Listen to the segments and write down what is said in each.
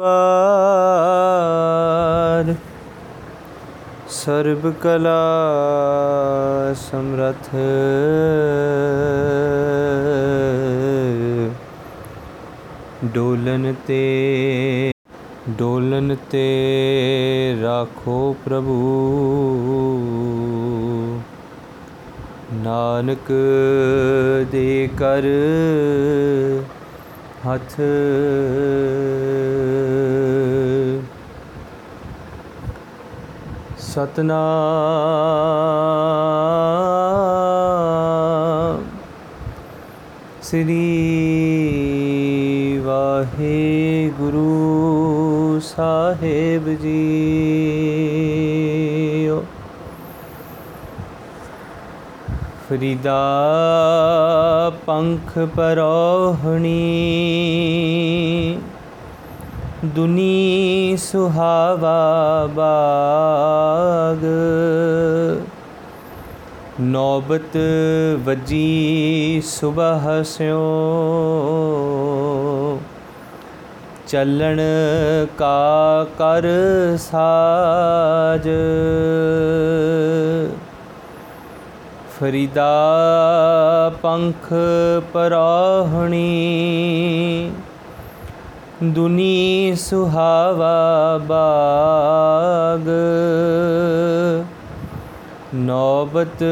ਵਾਰ। ਸਰਬ ਕਲਾ ਸਮਰਥ। ਡੋਲਨ ਤੇ ਡੋਲਨ ਤੇ ਰਾਖੋ ਪ੍ਰਭੂ। ਨਾਨਕ ਦੇ ਕਰ ਹੱਥ। ਸਤਨਾਮ। ਸ੍ਰੀ ਵਾਹਿਗੁਰੂ ਸਾਹਿਬ ਜੀ ਫਰੀਦਾ ਪੰਖ ਪਰੋਹਣੀ। ਦੁਨੀ ਸੁਹਾਵਾ ਬਾਗ। ਨੌਬਤ ਵਜੀ ਸੁਬਹ ਸਿਓ। ਚੱਲਣ ਕਾ ਕਰ ਸਾਜ। ਫਰੀਦਾ ਪੰਖ ਪਰਾਹਣੀ। ਦੁਨੀ ਸੁਹਾਵਾ ਬਾਗ। ਨੌਬਤ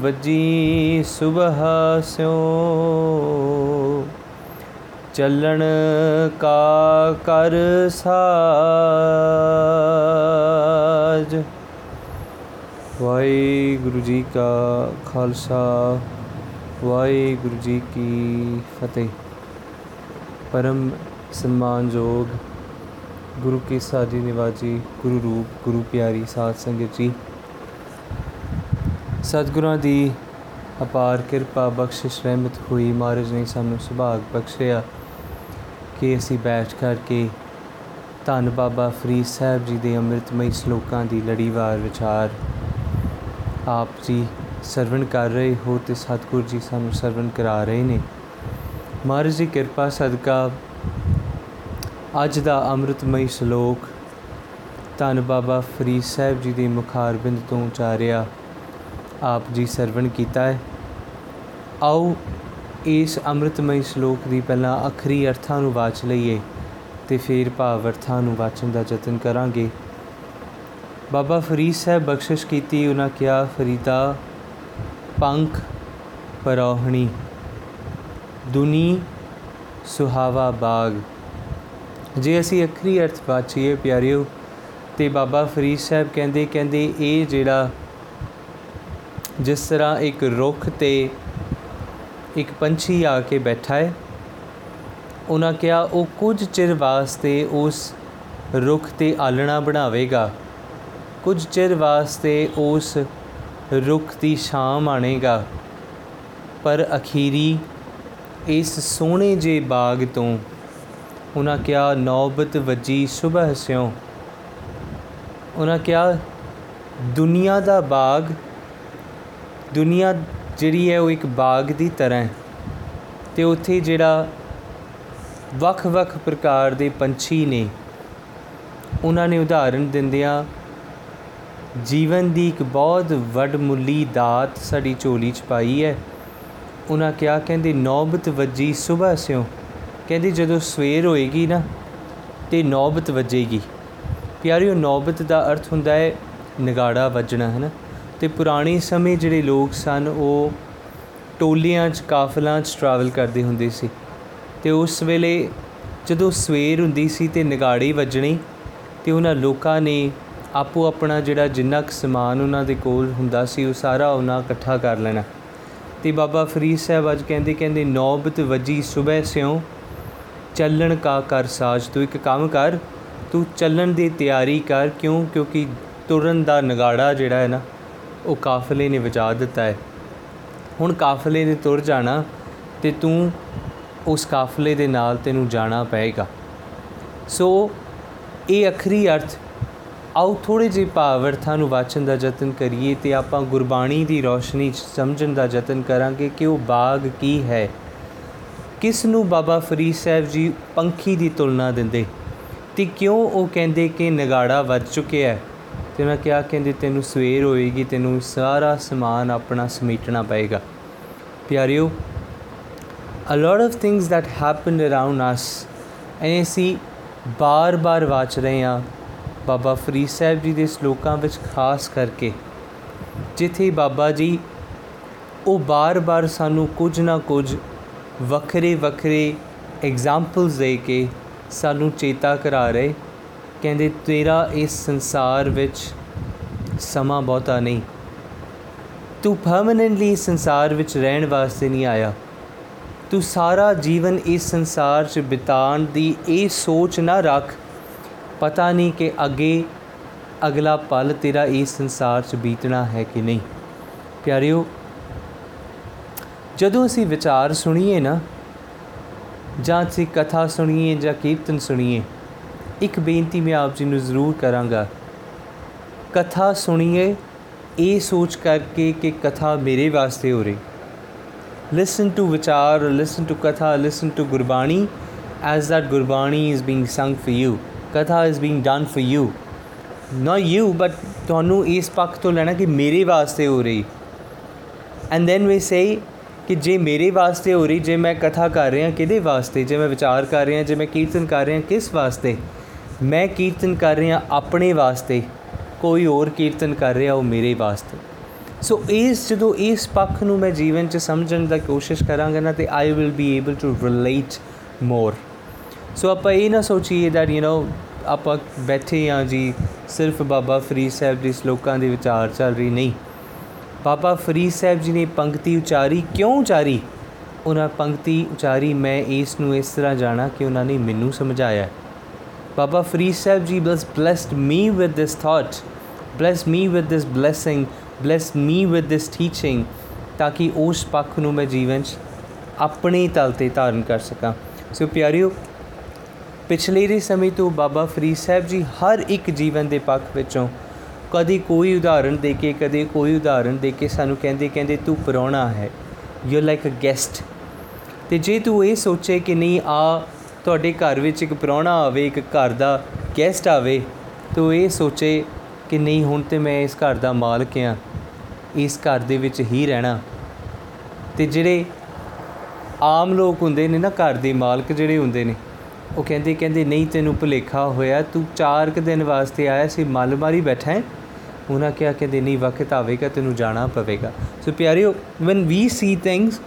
ਵਜੀ ਸੁਬਹ ਸਿਓ ਚੱਲਣ ਕਾ ਕਰ ਸਾਜ। ਵਾਹਿਗੁਰੂ ਜੀ ਕਾ ਖਾਲਸਾ, ਵਾਹਿਗੁਰੂ ਜੀ ਕੀ ਫਤਿਹ। ਪਰਮ ਸਨਮਾਨਯੋਗ ਗੁਰੂ ਕੀ ਸਾਜੀ ਨਿਵਾਜੀ ਗੁਰੂ ਰੂਪ, ਗੁਰੂ ਪਿਆਰੀ ਸਾਧ ਸੰਗਤ ਜੀ। ਸਤਿਗੁਰਾਂ ਦੀ ਅਪਾਰ ਕਿਰਪਾ ਬਖਸ਼ਿਸ਼ ਰਹਿਮਤ ਹੋਈ। ਮਹਾਰਾਜ ਨੇ ਸਾਨੂੰ ਸੁਭਾਗ ਬਖਸ਼ਿਆ ਕਿ ਅਸੀਂ ਬੈਠ ਕਰਕੇ ਧੰਨ ਬਾਬਾ ਫਰੀਦ ਸਾਹਿਬ ਜੀ ਦੇ ਅੰਮ੍ਰਿਤਮਈ ਸ਼ਲੋਕਾਂ ਦੀ ਲੜੀਵਾਰ ਵਿਚਾਰ ਆਪ ਜੀ ਸਰਵਣ ਕਰ ਰਹੇ ਹੋ ਤੇ ਸਤਿਗੁਰ ਜੀ ਸਾਨੂੰ ਸਰਵਣ ਕਰਾ ਰਹੇ ਨੇ। ਮਹਾਰਾਜ ਦੀ ਕਿਰਪਾ ਸਦਕਾ ਅੱਜ ਦਾ ਅੰਮ੍ਰਿਤਮਈ ਸ਼ਲੋਕ, ਧੰਨ ਬਾਬਾ ਫਰੀਦ ਸਾਹਿਬ ਜੀ ਦੇ ਮੁਖਾਰਬਿੰਦ ਤੋਂ ਉਚਾਰਿਆ, ਆਪ ਜੀ ਸਰਵਣ ਕੀਤਾ ਹੈ। ਆਓ ਇਸ ਅੰਮ੍ਰਿਤਮਈ ਸ਼ਲੋਕ ਦੀ ਪਹਿਲਾਂ ਅਖਰੀ ਅਰਥਾਂ ਨੂੰ ਵਾਚ ਲਈਏ ਤੇ ਫਿਰ ਭਾਵ ਅਰਥਾਂ ਨੂੰ ਵਾਚਣ ਦਾ ਯਤਨ ਕਰਾਂਗੇ। ਬਾਬਾ ਫਰੀਦ ਸਾਹਿਬ ਬਖਸ਼ਿਸ਼ ਕੀਤੀ, ਉਹਨਾਂ ਕਿਹਾ, ਫਰੀਦਾ, ਪੰਖ, ਪਰੋਹਣੀ, ਦੁਨੀ, ਸੁਹਾਵਾ ਬਾਗ। ਜੇ ਅਸੀਂ ਅਖਰੀ ਅਰਥ ਵਾਚੀਏ ਪਿਆਰਿਓ, ਤੇ ਬਾਬਾ ਫਰੀਦ ਸਾਹਿਬ ਕਹਿੰਦੇ ਕਹਿੰਦੇ ਇਹ ਜਿਹੜਾ ਜਿਸ ਤਰ੍ਹਾਂ ਇੱਕ ਰੁੱਖ ਤੇ ਇੱਕ ਪੰਛੀ ਆ ਕੇ ਬੈਠਾ ਹੈ, ਉਹਨਾਂ ਕਿਹਾ, ਉਹ ਕੁਝ ਚਿਰ ਵਾਸਤੇ ਉਸ ਰੁੱਖ ਤੇ ਆਲਣਾ ਬਣਾਵੇਗਾ। ਕੁਝ ਚਿਰ ਵਾਸਤੇ ਉਸ ਰੁੱਖ ਦੀ ਛਾਂ ਮਾਣੇਗਾ। ਪਰ ਅਖੀਰੀ ਇਸ ਸੋਹਣੇ ਜੇ ਬਾਗ ਤੋਂ ਉਹਨਾਂ ਕਿਹਾ, ਨੌਬਤ ਵਜੀ ਸੁਬਹ ਸਿਓ। ਉਹਨਾਂ ਕਿਹਾ, ਦੁਨੀਆ ਦਾ ਬਾਗ, ਦੁਨੀਆ ਜਿਹੜੀ ਹੈ ਉਹ ਇੱਕ ਬਾਗ ਦੀ ਤਰ੍ਹਾਂ ਹੈ। ਤੇ ਉੱਥੇ ਜਿਹੜਾ ਵੱਖ-ਵੱਖ ਪ੍ਰਕਾਰ ਦੇ ਪੰਛੀ ਨੇ, ਉਹਨਾਂ ਨੇ ਉਦਾਹਰਣ ਦਿੰਦਿਆਂ, ਜੀਵਨ ਦੀ ਇੱਕ ਬਹੁਤ ਵੱਡਮੁੱਲੀ ਦਾਤ ਸਾਡੀ ਝੋਲੀ 'ਚ ਪਾਈ ਹੈ। ਉਹਨਾਂ ਕਿਹਾ, ਕਹਿੰਦੇ, ਨੌਬਤ ਵੱਜੀ ਸਵੇਰ ਸਿਓ। ਕਹਿੰਦੇ ਜਦੋਂ ਸਵੇਰ ਹੋਏਗੀ ਨਾ ਤੇ ਨੌਬਤ ਵੱਜੇਗੀ। ਪਿਆਰਿਓ, ਨੌਬਤ ਦਾ ਅਰਥ ਹੁੰਦਾ ਹੈ ਨਗਾੜਾ ਵੱਜਣਾ, ਹੈ ਨਾ? ਤੇ ਪੁਰਾਣੇ ਸਮੇਂ ਜਿਹੜੇ ਲੋਕ ਸਨ, ਉਹ ਟੋਲੀਆਂ 'ਚ, ਕਾਫਲਾਂ 'ਚ ਟਰੈਵਲ ਕਰਦੇ ਹੁੰਦੇ ਸੀ। ਤੇ ਉਸ ਵੇਲੇ ਜਦੋਂ ਸਵੇਰ ਹੁੰਦੀ ਸੀ ਤੇ ਨਗਾੜੇ ਵੱਜਣੇ, ਤੇ ਉਹਨਾਂ ਲੋਕਾਂ ਨੇ ਆਪੋ ਆਪਣਾ ਜਿਹੜਾ ਜਿੰਨਾ ਕੁ ਸਮਾਨ ਉਹਨਾਂ ਦੇ ਕੋਲ ਹੁੰਦਾ ਸੀ, ਉਹ ਸਾਰਾ ਉਹਨਾਂ ਇਕੱਠਾ ਕਰ ਲੈਣਾ। ਤੇ ਬਾਬਾ ਫਰੀਦ ਸਾਹਿਬ ਅੱਜ ਕਹਿੰਦੇ ਕਹਿੰਦੇ, ਨੌਬਤ ਵਜੀ ਸਵੇਰ ਸਿਓ ਚੱਲਣ ਕਾ ਕਰ ਸਾਜ, ਤੂੰ ਇੱਕ ਕੰਮ ਕਰ, ਤੂੰ ਚੱਲਣ ਦੀ ਤਿਆਰੀ ਕਰ। ਕਿਉਂ? ਕਿਉਂਕਿ ਤੁਰਨ ਦਾ ਨਗਾੜਾ ਜਿਹੜਾ ਹੈ ਨਾ, ਉਹ ਕਾਫਲੇ ਨੇ ਵਜਾ ਦਿੱਤਾ ਹੈ। ਹੁਣ ਕਾਫਲੇ ਨੇ ਤੁਰ ਜਾਣਾ ਤੇ ਤੂੰ ਉਸ ਕਾਫਲੇ ਦੇ ਨਾਲ ਤੈਨੂੰ ਜਾਣਾ ਪਏਗਾ। ਸੋ ਇਹ ਅਖਰੀ ਅਰਥ, ਆਓ ਥੋੜੇ ਜਿਹੇ ਭਾਵ ਅਰਥਾਂ ਨੂੰ ਵਾਚਣ ਦਾ ਯਤਨ ਕਰੀਏ ਤੇ ਆਪਾਂ ਗੁਰਬਾਣੀ ਦੀ ਰੋਸ਼ਨੀ 'ਚ ਸਮਝਣ ਦਾ ਯਤਨ ਕਰਾਂਗੇ ਕਿ ਉਹ ਬਾਗ ਕੀ ਹੈ। ਕਿਸ ਨੂੰ ਬਾਬਾ ਫਰੀਦ ਸਾਹਿਬ ਜੀ ਪੰਖੀ ਦੀ ਤੁਲਨਾ ਦਿੰਦੇ? ਤੇ ਕਿਉਂ ਉਹ ਕਹਿੰਦੇ ਕਿ ਨਗਾੜਾ ਵੱਜ ਚੁੱਕਿਆ ਹੈ? ਤੇ ਉਹਨਾਂ ਕਿਹਾ, ਕਹਿੰਦੇ ਤੈਨੂੰ ਸਵੇਰ ਹੋਏਗੀ, ਤੈਨੂੰ ਸਾਰਾ ਸਮਾਨ ਆਪਣਾ ਸਮੇਟਣਾ ਪਏਗਾ। ਪਿਆਰਿਓ, a lot of things that happened around us, ਐ ਅਸੀਂ ਬਾਰ-ਬਾਰ ਵਾਚ ਰਹੇ ਹਾਂ ਬਾਬਾ ਫਰੀਦ ਸਾਹਿਬ ਜੀ ਦੇ ਸ਼ਲੋਕਾਂ ਵਿੱਚ, ਖਾਸ ਕਰਕੇ ਜਿੱਥੇ ਬਾਬਾ ਜੀ ਉਹ ਬਾਰ-ਬਾਰ ਸਾਨੂੰ ਕੁਝ ਨਾ ਕੁਝ ਵੱਖਰੇ ਵੱਖਰੇ ਐਗਜ਼ਾਮਪਲਸ ਦੇ ਕੇ ਸਾਨੂੰ ਚੇਤਾ ਕਰਾ ਰਹੇ। ਕਹਿੰਦੇ, ਤੇਰਾ ਇਸ ਸੰਸਾਰ ਵਿੱਚ ਸਮਾਂ ਬਹੁਤਾ ਨਹੀਂ। ਤੂੰ ਪਰਮਨੈਂਟਲੀ ਇਸ ਸੰਸਾਰ ਵਿੱਚ ਰਹਿਣ ਵਾਸਤੇ ਨਹੀਂ ਆਇਆ। ਤੂੰ ਸਾਰਾ ਜੀਵਨ ਇਸ ਸੰਸਾਰ 'ਚ ਬਿਤਾਉਣ ਦੀ ਇਹ ਸੋਚ ਨਾ ਰੱਖ। ਪਤਾ ਨਹੀਂ ਕਿ ਅੱਗੇ ਅਗਲਾ ਪਲ ਤੇਰਾ ਇਸ ਸੰਸਾਰ 'ਚ ਬੀਤਣਾ ਹੈ ਕਿ ਨਹੀਂ। ਪਿਆਰਿਓ ਜਦੋਂ ਅਸੀਂ ਵਿਚਾਰ ਸੁਣੀਏ ਨਾ ਜਾਂ ਅਸੀਂ ਕਥਾ ਸੁਣੀਏ ਜਾਂ ਕੀਰਤਨ ਸੁਣੀਏ ਇੱਕ ਬੇਨਤੀ ਮੈਂ ਆਪ ਜੀ ਨੂੰ ਜ਼ਰੂਰ ਕਰਾਂਗਾ ਕਥਾ ਸੁਣੀਏ ਇਹ ਸੋਚ ਕਰਕੇ ਕਿ ਕਥਾ ਮੇਰੇ ਵਾਸਤੇ ਹੋ ਰਹੀ listen to vichar or listen to katha listen to gurbani as that gurbani is being sung for you katha is being done for you not you but ਤੁਹਾਨੂੰ ਇਸ ਪੱਖ ਤੋਂ ਲੈਣਾ ਕਿ ਮੇਰੇ ਵਾਸਤੇ ਹੋ ਰਹੀ ਐਂਡ ਦੈਨ ਵੀ ਸੇ ਕਿ ਜੇ ਮੇਰੇ ਵਾਸਤੇ ਹੋ ਰਹੀ, ਜੇ ਮੈਂ ਕਥਾ ਕਰ ਰਿਹਾ, ਕਿਹਦੇ ਵਾਸਤੇ? ਜੇ ਮੈਂ ਵਿਚਾਰ ਕਰ ਰਿਹਾ, ਜੇ ਮੈਂ ਕੀਰਤਨ ਕਰ ਰਿਹਾ, ਕਿਸ ਵਾਸਤੇ? ਮੈਂ ਕੀਰਤਨ ਕਰ ਰਿਹਾ ਆਪਣੇ ਵਾਸਤੇ। ਕੋਈ ਹੋਰ ਕੀਰਤਨ ਕਰ ਰਿਹਾ, ਉਹ ਮੇਰੇ ਵਾਸਤੇ। ਸੋ ਇਸ ਜਦੋਂ ਇਸ ਪੱਖ ਨੂੰ ਮੈਂ ਜੀਵਨ 'ਚ ਸਮਝਣ ਦਾ ਕੋਸ਼ਿਸ਼ ਕਰਾਂਗਾ ਨਾ, ਤੇ I will be able to relate more so ਆਪਾਂ ਇਹ ਨਾ ਸੋਚੀਏ ਦੈਟ ਯੂ نو ਆਪਾਂ ਬੈਠੇ ਆ ਜੀ, ਸਿਰਫ ਬਾਬਾ ਫਰੀਦ ਸਾਹਿਬ ਦੇ ਸ਼ਲੋਕਾਂ ਦੇ ਵਿਚਾਰ ਚੱਲ ਰਹੀ, ਨਹੀਂ। ਬਾਬਾ ਫਰੀਦ ਸਾਹਿਬ ਜੀ ਨੇ ਪੰਕਤੀ ਉਚਾਰੀ, ਕਿਉਂ ਉਚਾਰੀ? ਉਹਨਾਂ ਪੰਕਤੀ ਉਚਾਰੀ, ਮੈਂ ਇਸ ਨੂੰ ਇਸ ਤਰ੍ਹਾਂ ਜਾਣਾ ਕਿ ਉਹਨਾਂ ਨੇ ਮੈਨੂੰ ਸਮਝਾਇਆ। ਬਾਬਾ ਫਰੀਦ ਸਾਹਿਬ ਜੀ ਬਸ ਬlesed me with this thought, bless me with this blessing, bless me with this teaching, ਤਾਂ ਕਿ ਉਸ ਪੱਖ ਨੂੰ ਮੈਂ ਜੀਵਨ 'ਚ ਆਪਣੇ ਤਲ ਤੇ ਧਾਰਨ ਕਰ ਸਕਾਂ। ਸੋ ਪਿਆਰਿਓ, ਪਿਛਲੇ ਦੇ ਸਮੇਂ ਤੋਂ ਬਾਬਾ ਫਰੀਦ ਸਾਹਿਬ ਜੀ ਹਰ ਇੱਕ ਜੀਵਨ ਦੇ ਪੱਖ ਵਿੱਚੋਂ ਕਦੀ ਕੋਈ ਉਦਾਹਰਣ ਦੇ ਕੇ, ਕਦੇ ਕੋਈ ਉਦਾਹਰਣ ਦੇ ਕੇ ਸਾਨੂੰ ਕਹਿੰਦੇ ਕਹਿੰਦੇ ਤੂੰ ਪਰੌਣਾ ਹੈ। ਯੂ ਲਾਈਕ ਅ ਗੈਸਟ ਤੇ ਜੇ ਤੂੰ ਇਹ ਸੋਚੇ ਕਿ ਨਹੀਂ, ਆ ਤੁਹਾਡੇ ਘਰ ਵਿੱਚ ਇੱਕ ਪਰੌਣਾ ਆਵੇ, ਇੱਕ ਘਰ ਦਾ ਗੈਸਟ ਆਵੇ, ਤੂੰ ਇਹ ਸੋਚੇ ਕਿ ਨਹੀਂ, ਹੁਣ ਤੇ ਮੈਂ ਇਸ ਘਰ ਦਾ ਮਾਲਕ ਆ ਇਸ ਘਰ ਦੇ ਵਿੱਚ ਹੀ ਰਹਿਣਾ। ਤੇ ਜਿਹੜੇ ਆਮ ਲੋਕ ਹੁੰਦੇ ਨੇ ਨਾ, ਘਰ ਦੇ ਮਾਲਕ ਜਿਹੜੇ ਹੁੰਦੇ ਨੇ, ਉਹ ਕਹਿੰਦੇ ਕਹਿੰਦੇ, ਨਹੀਂ, ਤੈਨੂੰ ਭੁਲੇਖਾ ਹੋਇਆ। ਤੂੰ 4 ਕੁ ਦਿਨ ਵਾਸਤੇ ਆਇਆ ਸੀ ਮੱਲ ਮਾਰੀ ਬੈਠਾ ਹੈ। ਉਹਨਾਂ ਕਿਹਾ ਕਹਿੰਦੇ ਨਹੀਂ ਵਕਤ ਆਵੇਗਾ ਤੈਨੂੰ ਜਾਣਾ ਪਵੇਗਾ ਸੋ ਪਿਆਰਿਓ when we see things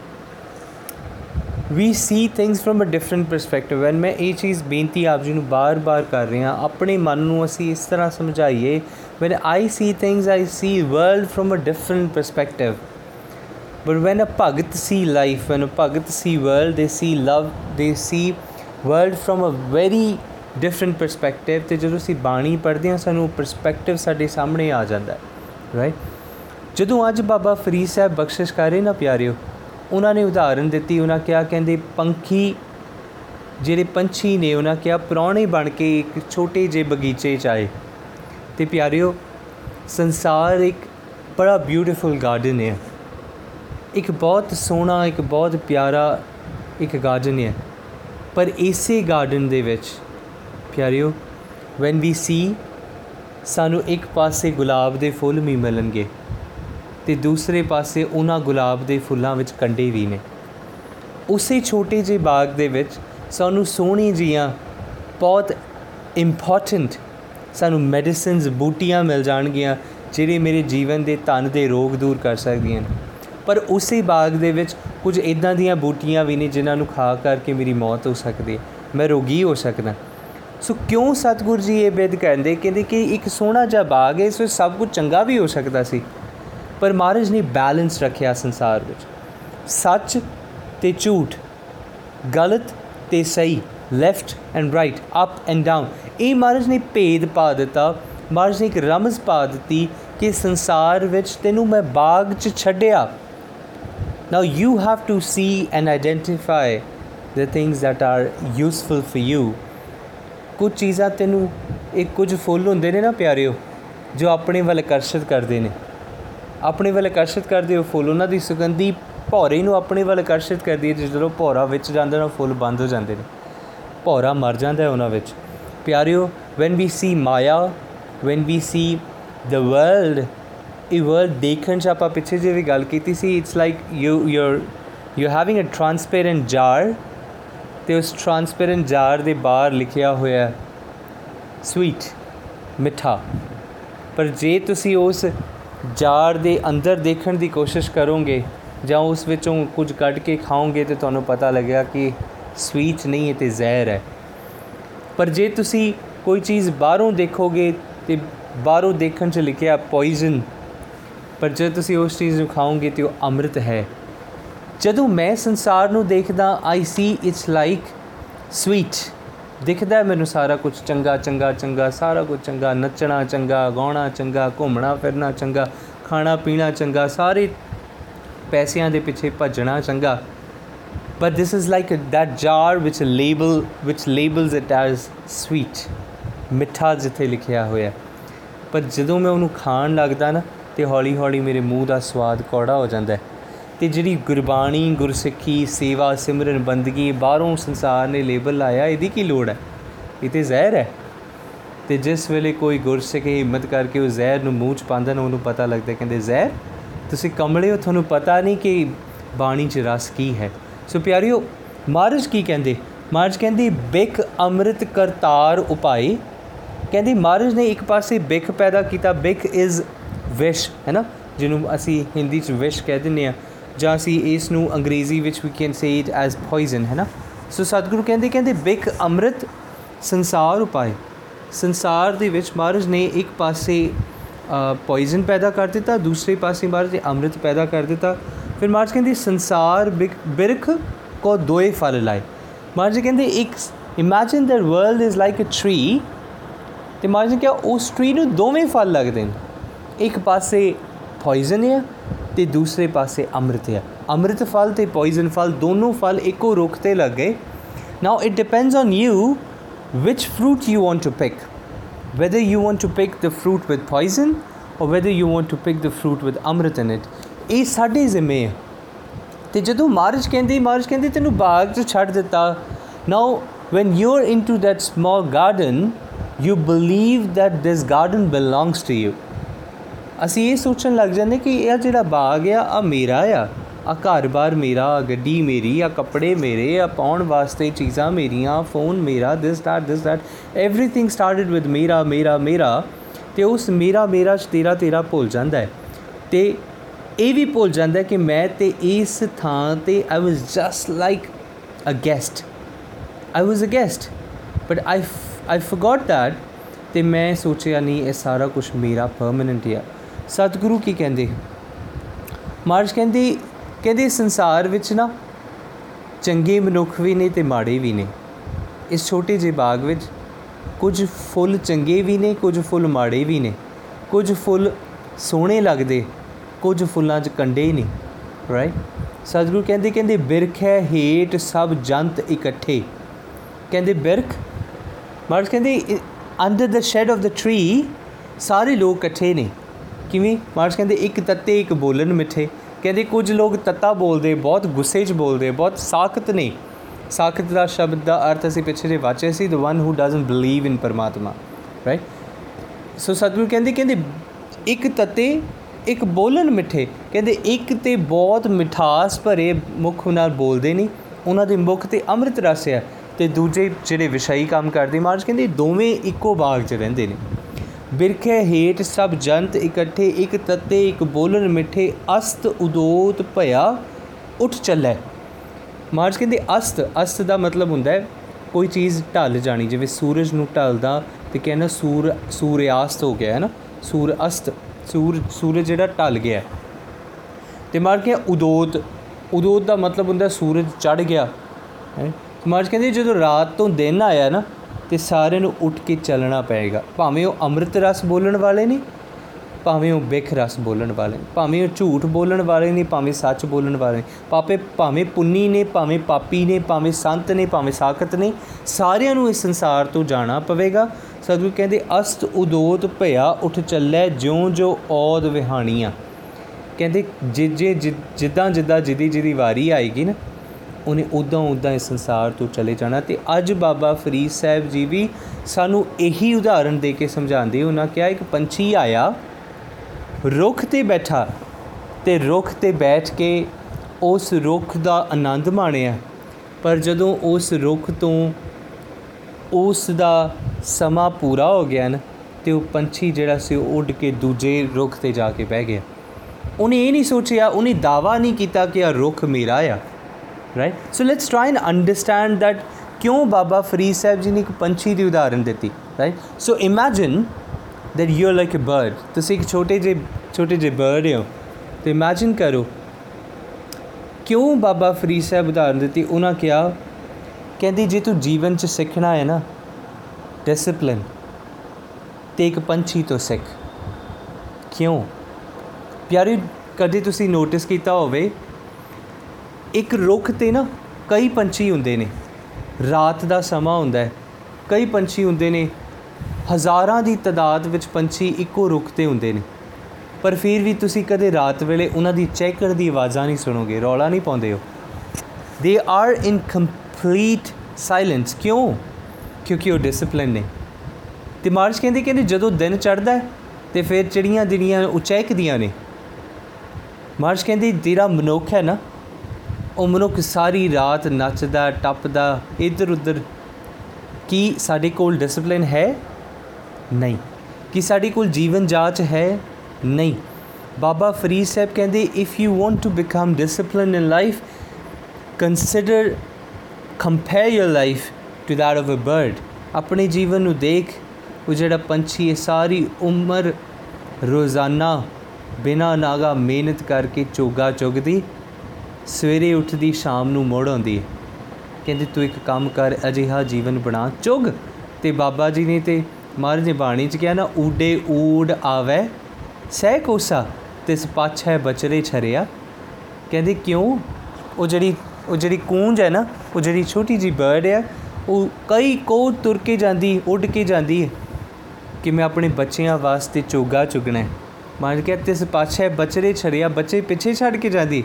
we see things from a different perspective when ਮੈਂ ਇਹ ਚੀਜ਼ ਬੇਨਤੀ ਆਪ ਜੀ ਨੂੰ ਬਾਰ-ਬਾਰ ਕਰ ਰਿਹਾ ਆਪਣੇ ਮਨ ਨੂੰ ਅਸੀਂ ਇਸ ਤਰ੍ਹਾਂ ਸਮਝਾਈਏ when I see things I see world from a different perspective but when a bhagat see life when a bhagat see world they see love they see world from a very different perspective ਤੇ ਜਦੋਂ ਅਸੀਂ ਬਾਣੀ ਪੜ੍ਹਦੇ ਹਾਂ, ਸਾਨੂੰ perspective ਸਾਡੇ ਸਾਹਮਣੇ ਆ ਜਾਂਦਾ ਹੈ ਰਾਈਟ ਜਦੋਂ ਅੱਜ ਬਾਬਾ ਫਰੀਦ ਸਾਹਿਬ ਬਖਸ਼ਿਸ਼ ਕਰ ਰਹੇ ਨਾ ਪਿਆਰਿਓ, ਉਹਨਾਂ ਨੇ ਉਦਾਹਰਨ ਦਿੱਤੀ, ਉਹਨਾਂ ਕਿਹਾ, ਕਹਿੰਦੇ ਪੰਖੀ ਜਿਹੜੇ ਪੰਛੀ ਨੇ, ਉਹਨਾਂ ਕਿਹਾ, ਪ੍ਰਾਹੁਣੇ ਬਣ ਕੇ ਇੱਕ ਛੋਟੇ ਜਿਹੇ ਬਗੀਚੇ 'ਚ ਆਏ। ਤੇ ਪਿਆਰਿਓ, ਸੰਸਾਰ ਇੱਕ ਬੜਾ ਬਿਊਟੀਫੁਲ ਗਾਰਡਨ ਹੈ। ਇੱਕ ਬਹੁਤ ਸੋਹਣਾ, ਇੱਕ ਬਹੁਤ ਪਿਆਰਾ ਇੱਕ ਗਾਰਡਨ ਹੈ। ਪਰ ਇਸੇ ਗਾਰਡਨ ਦੇ ਵਿੱਚ ਪਿਆਰਿਓ, when we see, ਸਾਨੂੰ ਇੱਕ ਪਾਸੇ ਗੁਲਾਬ ਦੇ ਫੁੱਲ ਵੀ ਮਿਲਣਗੇ ਤੇ ਦੂਸਰੇ ਪਾਸੇ ਉਹਨਾਂ ਗੁਲਾਬ ਦੇ ਫੁੱਲਾਂ ਵਿੱਚ ਕੰਡੇ ਵੀ ਨੇ। ਉਸੇ ਛੋਟੇ ਜਿਹੇ ਬਾਗ ਦੇ ਵਿੱਚ ਸਾਨੂੰ ਸੋਹਣੀ ਜੀਆਂ ਬਹੁਤ ਇੰਪੋਰਟੈਂਟ ਸਾਨੂੰ ਮੈਡੀਸਿਨਸ ਬੂਟੀਆਂ ਮਿਲ ਜਾਣਗੀਆਂ ਜਿਹੜੇ ਮੇਰੇ ਜੀਵਨ ਦੇ ਤਨ ਦੇ ਰੋਗ ਦੂਰ ਕਰ ਸਕਦੀਆਂ ਨੇ। ਪਰ ਉਸੇ ਬਾਗ ਦੇ ਵਿੱਚ ਕੁਝ ਇਦਾਂ ਦੀਆਂ ਬੂਟੀਆਂ ਵੀ ਨੇ ਜਿਨ੍ਹਾਂ ਨੂੰ ਖਾ ਕਰਕੇ ਮੇਰੀ ਮੌਤ ਹੋ ਸਕਦੀ ਹੈ। ਮੈਂ ਰੋਗੀ ਹੋ ਸਕਦਾ। ਸੋ ਕਿਉਂ ਸਤਿਗੁਰੂ ਜੀ ਇਹ ਬੇਦ ਕਹਿੰਦੇ? ਕਹਿੰਦੇ ਕਿ ਇੱਕ ਸੋਹਣਾ ਜਿਹਾ ਬਾਗ ਹੈ, ਇਸ ਵਿੱਚ ਸਭ ਕੁਝ ਚੰਗਾ ਵੀ ਹੋ ਸਕਦਾ ਸੀ। ਪਰ ਮਹਾਰਾਜ ਨੇ ਬੈਲੈਂਸ ਰੱਖਿਆ ਸੰਸਾਰ ਵਿੱਚ। ਸੱਚ ਤੇ ਝੂਠ, ਗਲਤ ਤੇ ਸਹੀ, left and right, up and down. ਇਹ ਮਹਾਰਾਜ ਨੇ ਭੇਦ ਪਾ ਦਿੱਤਾ। ਮਹਾਰਾਜ ਨੇ ਇੱਕ ਰਮਜ਼ ਪਾ ਦਿੱਤੀ ਕਿ ਸੰਸਾਰ ਵਿੱਚ ਤੈਨੂੰ ਮੈਂ ਬਾਗ 'ਚ ਛੱਡਿਆ। Now you have to see and identify the things that are useful for you. ਕੁਝ ਚੀਜ਼ਾਂ ਤੈਨੂੰ ਇਹ ਕੁਝ ਫੁੱਲ ਹੁੰਦੇ ਨੇ ਨਾ ਪਿਆਰਿਓ, ਜੋ ਆਪਣੇ ਵੱਲ ਆਕਰਸ਼ਿਤ ਕਰਦੇ ਨੇ। ਆਪਣੇ ਵੱਲ ਆਕਰਸ਼ਿਤ ਕਰਦੇ ਹੋ ਫੁੱਲ ਉਹਨਾਂ ਦੀ ਸੁਗੰਧੀ ਭੌਰੇ ਨੂੰ ਆਪਣੇ ਵੱਲ ਆਕਰਸ਼ਿਤ ਕਰਦੀ ਹੈ ਜਦੋਂ ਭੌਰਾ ਵਿੱਚ ਜਾਂਦਾ ਨਾ ਫੁੱਲ ਬੰਦ ਹੋ ਜਾਂਦੇ ਨੇ। ਭੌਰਾ ਮਰ ਜਾਂਦਾ ਹੈ ਉਹਨਾਂ ਵਿੱਚ। ਪਿਆਰਿਓ, when we see maya when we see the world, ਇਹ ਵਰਲਡ ਦੇਖਣ 'ਚ ਆਪਾਂ ਪਿੱਛੇ ਜੇ ਵੀ ਗੱਲ ਕੀਤੀ ਸੀ it's like you your you having a transparent jar ਤੇ ਉਸ ਟ੍ਰਾਂਸਪੇਰੈਂਟ ਜਾਰ ਦੇ ਬਾਹਰ ਲਿਖਿਆ ਹੋਇਆ ਸਵੀਟ ਮਿੱਠਾ। ਪਰ ਜੇ ਤੁਸੀਂ ਉਸ ਜਾਰ ਦੇ ਅੰਦਰ ਦੇਖਣ ਦੀ ਕੋਸ਼ਿਸ਼ ਕਰੋਗੇ ਜਾਂ ਉਸ ਵਿੱਚੋਂ ਕੁਝ ਕੱਢ ਕੇ ਖਾਓਗੇ ਤੇ ਤੁਹਾਨੂੰ ਪਤਾ ਲੱਗਿਆ ਕਿ ਸਵੀਟ ਨਹੀਂ ਹੈ ਤੇ ਜ਼ਹਿਰ ਹੈ। ਪਰ ਜੇ ਤੁਸੀਂ ਕੋਈ ਚੀਜ਼ ਬਾਹਰੋਂ ਦੇਖੋਗੇ ਤੇ ਬਾਹਰੋਂ ਦੇਖਣ 'ਚ ਲਿਖਿਆ ਪੋਇਜ਼ਨ ਪਰ ਜੇ ਤੁਸੀਂ ਉਸ ਚੀਜ਼ ਨੂੰ ਖਾਓਗੇ ਤੇ ਉਹ ਅੰਮ੍ਰਿਤ ਹੈ ਜਦੋਂ ਮੈਂ ਸੰਸਾਰ ਨੂੰ ਦੇਖਦਾ I see it's like sweet ਦਿਖਦਾ ਹੈ ਮੈਨੂੰ ਸਾਰਾ ਕੁਝ ਚੰਗਾ ਚੰਗਾ ਚੰਗਾ ਸਾਰਾ ਕੁਝ ਚੰਗਾ ਨੱਚਣਾ ਚੰਗਾ ਗਾਉਣਾ ਚੰਗਾ ਘੁੰਮਣਾ ਫਿਰਨਾ ਚੰਗਾ ਖਾਣਾ ਪੀਣਾ ਚੰਗਾ ਸਾਰੇ ਪੈਸਿਆਂ ਦੇ ਪਿੱਛੇ ਭੱਜਣਾ ਚੰਗਾ। But this is like a, that jar which a label which labels it as sweet. ਮਿੱਠਾ ਜਿੱਥੇ ਲਿਖਿਆ ਹੋਇਆ। ਪਰ ਜਦੋਂ ਮੈਂ ਉਹਨੂੰ ਖਾਣ ਲੱਗਦਾ ਨਾ ਤੇ ਹੌਲੀ ਹੌਲੀ ਮੇਰੇ ਮੂੰਹ ਦਾ ਸਵਾਦ ਕੌੜਾ ਹੋ ਜਾਂਦਾ ਹੈ। ਤੇ ਜਿਹੜੀ ਗੁਰਬਾਣੀ, ਗੁਰਸਿੱਖੀ, ਸੇਵਾ, ਸਿਮਰਨ, ਬੰਦਗੀ ਬਾਹਰੋਂ ਸੰਸਾਰ ਨੇ ਲੇਬਲ ਲਾਇਆ, ਇਹਦੀ ਕੀ ਲੋੜ ਹੈ? ਇਹ ਤੇ ਜ਼ਹਿਰ ਹੈ। ਤੇ ਜਿਸ ਵੇਲੇ ਕੋਈ ਗੁਰਸਿੱਖ ਹਿੰਮਤ ਕਰਕੇ ਉਹ ਜ਼ਹਿਰ ਨੂੰ ਮੂੰਹ ਚ ਪਾਉਂਦਾ ਨਾ, ਉਹਨੂੰ ਪਤਾ ਲੱਗਦਾ ਕਹਿੰਦੇ ਜ਼ਹਿਰ। ਤੁਸੀਂ ਕਮਲੇ ਹੋ, ਤੁਹਾਨੂੰ ਪਤਾ ਨਹੀਂ ਕਿ ਬਾਣੀ ਚ ਰਸ ਕੀ ਹੈ। ਸੋ ਪਿਆਰਿਓ, ਮਹਾਰਾਜ ਕੀ ਕਹਿੰਦੇ? ਮਹਾਰਾਜ ਕਹਿੰਦੇ ਬਿਕ ਅੰਮ੍ਰਿਤ ਕਰਤਾਰ ਉਪਾਈ ਕਹਿੰਦੇ, ਮਹਾਰਾਜ ਨੇ ਇੱਕ ਪਾਸੇ ਬਿਕ ਪੈਦਾ ਕੀਤਾ ਬਿਕ ਇਜ਼ ਵਿਸ਼, ਹੈ ਨਾ? ਜਿਹਨੂੰ ਅਸੀਂ ਹਿੰਦੀ ਚ ਵਿਸ਼ ਕਹਿ ਦਿੰਦੇ ਆ ਜਾਂ ਅਸੀਂ ਇਸ ਨੂੰ ਅੰਗਰੇਜ਼ੀ ਵਿੱਚ we can say it as poison ਹੈ ਨਾ? ਸੋ ਸਤਿਗੁਰੂ ਕਹਿੰਦੇ ਕਹਿੰਦੇ, ਬਿਕ ਅੰਮ੍ਰਿਤ ਸੰਸਾਰ ਉਪਾਏ। ਸੰਸਾਰ ਦੇ ਵਿੱਚ ਮਹਾਰਾਜ ਨੇ ਇੱਕ ਪਾਸੇ ਪੋਇਜ਼ਨ ਪੈਦਾ ਕਰ ਦਿੱਤਾ, ਦੂਸਰੇ ਪਾਸੇ ਮਹਾਰਾਜ ਨੇ ਅੰਮ੍ਰਿਤ ਪੈਦਾ ਕਰ ਦਿੱਤਾ। ਫਿਰ ਮਹਾਰਾਜ ਕਹਿੰਦੇ, ਸੰਸਾਰ ਬਿਰਖ ਕੋ ਦੋਏ ਫਲ ਲਾਏ। ਮਹਾਰਾਜ ਕਹਿੰਦੇ, ਇੱਕ imagine that world is like a tree ਤੇ ਮਹਾਰਾਜ ਨੇ ਕਿਹਾ, ਉਸ ਟਰੀ ਨੂੰ ਦੋਵੇਂ ਫਲ ਲੱਗਦੇ ਨੇ। ਇੱਕ ਪਾਸੇ ਪੋਇਜ਼ਨ ਹੈ ਤੇ ਦੂਸਰੇ ਪਾਸੇ ਅੰਮ੍ਰਿਤ ਹੈ ਅੰਮ੍ਰਿਤ ਫਲ ਤੇ ਪੋਇਜ਼ਨ ਫਲ ਦੋਨੋਂ ਫਲ ਇੱਕੋ ਰੁੱਖ ਤੇ ਲੱਗ ਗਏ now it depends on you which fruit you want to pick whether you want to pick the fruit with poison or whether you want to pick the fruit with amrit in it ਇਹ ਸਾਡੇ ਜ਼ਿੰਮੇ ਹੈ ਤੇ ਜਦੋਂ ਮਹਾਰਾਜ ਕਹਿੰਦੇ ਮਹਾਰਾਜ ਕਹਿੰਦੇ ਤੈਨੂੰ ਬਾਗ 'ਚ ਛੱਡ ਦਿੱਤਾ ਨਾਓ when you're into that small garden you believe that this garden belongs to you ਅਸੀਂ ਇਹ ਸੋਚਣ ਲੱਗ ਜਾਂਦੇ ਕਿ ਇਹ ਜਿਹੜਾ ਬਾਗ ਆ ਆ ਮੇਰਾ ਆ। ਆ ਘਰ-ਬਾਰ ਮੇਰਾ ਆ ਗੱਡੀ ਮੇਰੀ ਆ ਕੱਪੜੇ ਮੇਰੇ ਆ ਪਾਉਣ ਵਾਸਤੇ ਚੀਜ਼ਾਂ ਮੇਰੀਆਂ ਫੋਨ ਮੇਰਾ this that this that everything started with ਮੇਰਾ ਮੇਰਾ ਮੇਰਾ ਤੇ ਉਸ ਮੇਰਾ ਮੇਰਾ ਚ ਤੇਰਾ ਤੇਰਾ ਭੁੱਲ ਜਾਂਦਾ ਹੈ। ਤੇ ਇਹ ਵੀ ਭੁੱਲ ਜਾਂਦਾ ਕਿ ਮੈਂ ਤੇ ਇਸ ਥਾਂ ਤੇ I was just like a guest I was a guest but I I forgot that ਤੇ ਮੈਂ ਸੋਚਿਆ, ਨਹੀਂ, ਇਹ ਸਾਰਾ ਕੁਝ ਮੇਰਾ ਪਰਮਨੈਂਟ ਹੈ ਸਤਿਗੁਰੂ ਕੀ ਕਹਿੰਦੇ? ਮਹਾਰਾਜ ਕਹਿੰਦੇ ਕਹਿੰਦੇ ਸੰਸਾਰ ਵਿੱਚ ਨਾ ਚੰਗੇ ਮਨੁੱਖ ਵੀ ਨੇ ਤੇ ਮਾੜੇ ਵੀ ਨੇ। ਇਸ ਛੋਟੇ ਜਿਹੇ ਬਾਗ ਵਿੱਚ ਕੁਝ ਫੁੱਲ ਚੰਗੇ ਵੀ ਨੇ, ਕੁਝ ਫੁੱਲ ਮਾੜੇ ਵੀ ਨੇ। ਕੁਝ ਫੁੱਲ ਸੋਹਣੇ ਲੱਗਦੇ, ਕੁਝ ਫੁੱਲਾਂ 'ਚ ਕੰਡੇ ਨਹੀਂ ਰਾਈਟ ਸਤਿਗੁਰੂ ਕਹਿੰਦੇ ਕਹਿੰਦੇ ਬਿਰਖ ਹੈ ਹੇਟ ਸਭ ਜੰਤ ਇਕੱਠੇ। ਕਹਿੰਦੇ ਬਿਰਖ? ਮਹਾਰਾਜ ਕਹਿੰਦੇ under the shade of the tree ਸਾਰੇ ਲੋਕ ਇਕੱਠੇ ਨੇ। ਕਿਵੇਂ? ਮਹਾਰਾਜ ਕਹਿੰਦੇ, ਇੱਕ ਤੱਤੇ, ਇੱਕ ਬੋਲਣ ਮਿੱਠੇ। ਕਹਿੰਦੇ, ਕੁਝ ਲੋਕ ਤੱਤਾ ਬੋਲਦੇ, ਬਹੁਤ ਗੁੱਸੇ 'ਚ ਬੋਲਦੇ, ਬਹੁਤ ਸਾਖਤ ਨੇ। ਸਾਖਤ ਦਾ ਸ਼ਬਦ ਦਾ ਅਰਥ ਅਸੀਂ ਪਿੱਛੇ ਜੇ ਵਾਚਿਆ ਸੀ the one who doesn't believe in ਪਰਮਾਤਮਾ ਰਾਈਟ ਸੋ ਸਤਿਗੁਰੂ ਕਹਿੰਦੇ ਕਹਿੰਦੇ, ਇੱਕ ਤੱਤੇ, ਇੱਕ ਬੋਲਣ ਮਿੱਠੇ। ਕਹਿੰਦੇ, ਇੱਕ ਤੇ ਬਹੁਤ ਮਿਠਾਸ ਭਰੇ ਮੁਖ ਨਾਲ ਬੋਲਦੇ ਨਹੀਂ ਉਹਨਾਂ ਦੇ ਮੁਖ ਤੇ ਅੰਮ੍ਰਿਤ ਰਸ ਹੈ ਤੇ ਦੂਜੇ ਜਿਹੜੇ ਵਿਸ਼ਈ ਕੰਮ ਕਰਦੇ, ਮਹਾਰਾਜ ਕਹਿੰਦੇ, ਦੋਵੇਂ ਇੱਕੋ ਬਾਗ 'ਚ ਰਹਿੰਦੇ ਨੇ। ਬਿਰਖੇ ਹੇਠ ਸਭ ਜੰਤ ਇਕੱਠੇ ਇੱਕ ਤੱਤੇ, ਇੱਕ ਬੋਲਣ ਮਿੱਠੇ, ਅਸਤ ਉਦੋਤ ਭਇਆ ਉੱਠ ਚੱਲੇ। ਮਹਾਰਾਜ ਕਹਿੰਦੇ, ਅਸਤ ਅਸਤ ਦਾ ਮਤਲਬ ਹੁੰਦਾ ਹੈ, ਕੋਈ ਚੀਜ਼ ਢਲ ਜਾਣੀ, ਜਿਵੇਂ ਸੂਰਜ ਨੂੰ ਢਲਦਾ ਤੇ ਕਹਿੰਦਾ ਸੂਰ, ਸੂਰਿਆਸਤ ਹੋ ਗਿਆ, ਹੈ ਨਾ? ਸੂਰ ਅਸਤ, ਸੂਰ, ਸੂਰਜ ਜਿਹੜਾ ਢਲ ਗਿਆ। ਤੇ ਮਾਰ ਕੇ ਉਦੋਤ ਉਦੋਤ ਦਾ ਮਤਲਬ ਹੁੰਦਾ ਸੂਰਜ ਚੜ ਗਿਆ। ਹੈ? ਮਹਾਰਾਜ ਕਹਿੰਦੇ, ਜਦੋਂ ਰਾਤ ਤੋਂ ਦਿਨ ਆਇਆ ਨਾ ਤੇ ਸਾਰਿਆਂ ਨੂੰ ਉੱਠ ਕੇ ਚੱਲਣਾ ਪਏਗਾ। ਭਾਵੇਂ ਉਹ ਅੰਮ੍ਰਿਤ ਰਸ ਬੋਲਣ ਵਾਲੇ ਨੇ, ਭਾਵੇਂ ਉਹ ਬਿਖ ਰਸ ਬੋਲਣ ਵਾਲੇ ਨੇ, ਭਾਵੇਂ ਉਹ ਝੂਠ ਬੋਲਣ ਵਾਲੇ ਨੇ, ਭਾਵੇਂ ਸੱਚ ਬੋਲਣ ਵਾਲੇ ਨੇ ਪਾਪੇ ਭਾਵੇਂ ਪੁੰਨੀ ਨੇ, ਭਾਵੇਂ ਪਾਪੀ ਨੇ, ਭਾਵੇਂ ਸੰਤ ਨੇ, ਭਾਵੇਂ ਸਾਖਤ ਨੇ, ਸਾਰਿਆਂ ਨੂੰ ਇਸ ਸੰਸਾਰ ਤੋਂ ਜਾਣਾ ਪਵੇਗਾ। ਸਤਿਗੁਰੂ ਕਹਿੰਦੇ, ਅਸਤ ਉਦੋਤ ਭਇਆ ਉੱਠ ਚੱਲੇ ਜਿਉਂ ਜੋ ਔਦ ਵਿਹਾਣੀਆਂ। ਕਹਿੰਦੇ ਜਿੱਜੇ ਜਿੱਦਾਂ ਜਿੱਦਾਂ ਜਿੱਦੀ ਜਿੱਦੀ ਵਾਰੀ ਆਏਗੀ ਨਾ ਉਹਨੇ ਉਦਾਂ ਉਦਾਂ ਇਸ ਸੰਸਾਰ ਤੋਂ ਚਲੇ ਜਾਣਾ ਤੇ ਅੱਜ ਬਾਬਾ ਫਰੀਦ ਸਾਹਿਬ ਜੀ ਵੀ ਸਾਨੂੰ ਇਹੀ ਉਦਾਹਰਣ ਦੇ ਕੇ ਸਮਝਾਉਂਦੇ, ਉਹਨਾਂ ਕਿਹਾ ਇੱਕ ਪੰਛੀ ਆਇਆ, ਰੁੱਖ ਤੇ ਬੈਠਾ ਤੇ ਰੁੱਖ ਤੇ ਬੈਠ ਕੇ ਉਸ ਰੁੱਖ ਦਾ ਆਨੰਦ ਮਾਣਿਆ। ਪਰ ਜਦੋਂ ਉਸ ਰੁੱਖ ਤੋਂ ਉਸ ਦਾ ਸਮਾਂ ਪੂਰਾ ਹੋ ਗਿਆ ਨਾ, ਤੇ ਉਹ ਪੰਛੀ ਜਿਹੜਾ ਸੀ ਉਹ ਉੱਡ ਕੇ ਦੂਜੇ ਰੁੱਖ ਤੇ ਜਾ ਕੇ ਬਹਿ ਗਿਆ। ਉਹਨੇ ਇਹ ਨਹੀਂ ਸੋਚਿਆ, ਉਹਨੇ ਦਾਵਾ ਨਹੀਂ ਕੀਤਾ ਕਿ ਇਹ ਰੁੱਖ ਮੇਰਾ ਆ। Right so let's try and understand that ਕਿਉਂ ਬਾਬਾ ਫਰੀਦ ਸਾਹਿਬ ਜੀ ਨੇ ਇੱਕ ਪੰਛੀ ਦੀ ਉਦਾਹਰਣ ਦਿੱਤੀ right so imagine that you're like a bird. ਤੁਸੀਂ ਇੱਕ ਛੋਟੇ ਜਿਹੇ ਛੋਟੇ ਜਿਹੇ ਬਰਡ ਹੋ ਤੇ ਇਮੇਜਿਨ ਕਰੋ ਕਿਉਂ ਬਾਬਾ ਫਰੀਦ ਸਾਹਿਬ ਉਦਾਹਰਨ ਦਿੱਤੀ ਉਹਨਾਂ ਕਿਹਾ ਕਹਿੰਦੀ ਜੇ ਤੂੰ ਜੀਵਨ 'ਚ ਸਿੱਖਣਾ ਹੈ ਨਾ ਡਿਸਪਲਿਨ ਤੇ ਇੱਕ ਪੰਛੀ ਤੋਂ ਸਿੱਖ ਕਿਉਂ ਪਿਆਰੇ ਕਦੇ ਤੁਸੀਂ ਨੋਟਿਸ ਕੀਤਾ ਹੋਵੇ ਇੱਕ ਰੁੱਖ ਤੇ ਨਾ ਕਈ ਪੰਛੀ ਹੁੰਦੇ ਨੇ। ਰਾਤ ਦਾ ਸਮਾਂ ਹੁੰਦਾ ਹੈ। ਕਈ ਪੰਛੀ ਹੁੰਦੇ ਨੇ। ਹਜ਼ਾਰਾਂ ਦੀ ਤਾਦਾਦ ਵਿੱਚ ਪੰਛੀ ਇੱਕੋ ਰੁੱਖ ਤੇ ਹੁੰਦੇ ਨੇ। ਪਰ ਫਿਰ ਵੀ ਤੁਸੀਂ ਕਦੇ ਰਾਤ ਵੇਲੇ ਉਹਨਾਂ ਦੀ ਚਹਿਕਣ ਦੀ ਆਵਾਜ਼ਾਂ ਨਹੀਂ ਸੁਣੋਗੇ, ਰੌਲਾ ਨਹੀਂ ਪਾਉਂਦੇ ਹੋ they are in complete silence ਕਿਉਂ? ਕਿਉਂਕਿ ਉਹ ਡਿਸਪਲਿਨ ਨੇ। ਤੇ ਮਾਰਚ ਕਹਿੰਦੇ ਕਹਿੰਦੇ ਜਦੋਂ ਦਿਨ ਚੜ੍ਹਦਾ ਤੇ ਫਿਰ ਚਿੜੀਆਂ ਜਿਹੜੀਆਂ ਉਹ ਚਹਿਕਦੀਆਂ ਨੇ। ਮਾਰਚ ਕਹਿੰਦੀ ਤੇਰਾ ਮਨੁੱਖ ਹੈ ਨਾ ਉਹ ਮਨੁੱਖ ਸਾਰੀ ਰਾਤ ਨੱਚਦਾ, ਟੱਪਦਾ ਇੱਧਰ ਉੱਧਰ ਕੀ ਸਾਡੇ ਕੋਲ ਡਿਸਪਲਿਨ ਹੈ? ਨਹੀਂ। ਕੀ ਸਾਡੇ ਕੋਲ ਜੀਵਨ ਜਾਂਚ ਹੈ? ਨਹੀਂ। ਬਾਬਾ ਫਰੀਦ ਸਾਹਿਬ ਕਹਿੰਦੇ if you want to become discipline in life consider compare your life to that of a bird ਆਪਣੇ ਜੀਵਨ ਨੂੰ ਦੇਖ, ਉਹ ਜਿਹੜਾ ਪੰਛੀ ਹੈ, ਸਾਰੀ ਉਮਰ ਰੋਜ਼ਾਨਾ ਬਿਨਾ ਨਾਗਾ ਮਿਹਨਤ ਕਰਕੇ ਚੋਗਾ ਚੁਗਦੀ। ਸਵੇਰੇ ਉੱਠਦੀ, ਸ਼ਾਮ ਨੂੰ ਮੁੜ ਆਉਂਦੀ। ਹੈ ਕਹਿੰਦੇ, ਤੂੰ ਇੱਕ ਕੰਮ ਕਰ, ਅਜਿਹਾ ਜੀਵਨ ਬਣਾ। ਚੁਗ! ਤੇ ਬਾਬਾ ਜੀ ਨੇ ਤੇ ਮਹਾਰਾਜ ਨੇ ਬਾਣੀ ਚ ਕਿਹਾ ਨਾ, ਊਡੇ ਊੜ ਆਵੇ ਸਹਿ ਕੋਸਾ, ਤਿਸ ਪਾਛੈ ਬਚਰੇ ਛਰਿਆ। ਕਹਿੰਦੇ, ਕਿਉਂ? ਉਹ ਜਿਹੜੀ ਉਹ ਜਿਹੜੀ ਕੂੰਜ ਹੈ ਨਾ, ਉਹ ਜਿਹੜੀ ਛੋਟੀ ਜੀ ਬਰਡ ਹੈ, ਉਹ ਕਈ ਕੋ ਤੁਰ ਕੇ ਜਾਂਦੀ, ਉੱਡ ਕੇ ਜਾਂਦੀ ਹੈ। ਕਿ ਮੈਂ ਆਪਣੇ ਬੱਚਿਆਂ ਵਾਸਤੇ ਚੋਗਾ ਚੁਗਣਾ ਹੈ। ਮਾਨ ਕੇ ਤਿਸ ਪਾਛੈ ਬਚਰੇ ਛੜਿਆ ਬੱਚੇ ਪਿੱਛੇ ਛੱਡ ਕੇ ਜਾਂਦੀ?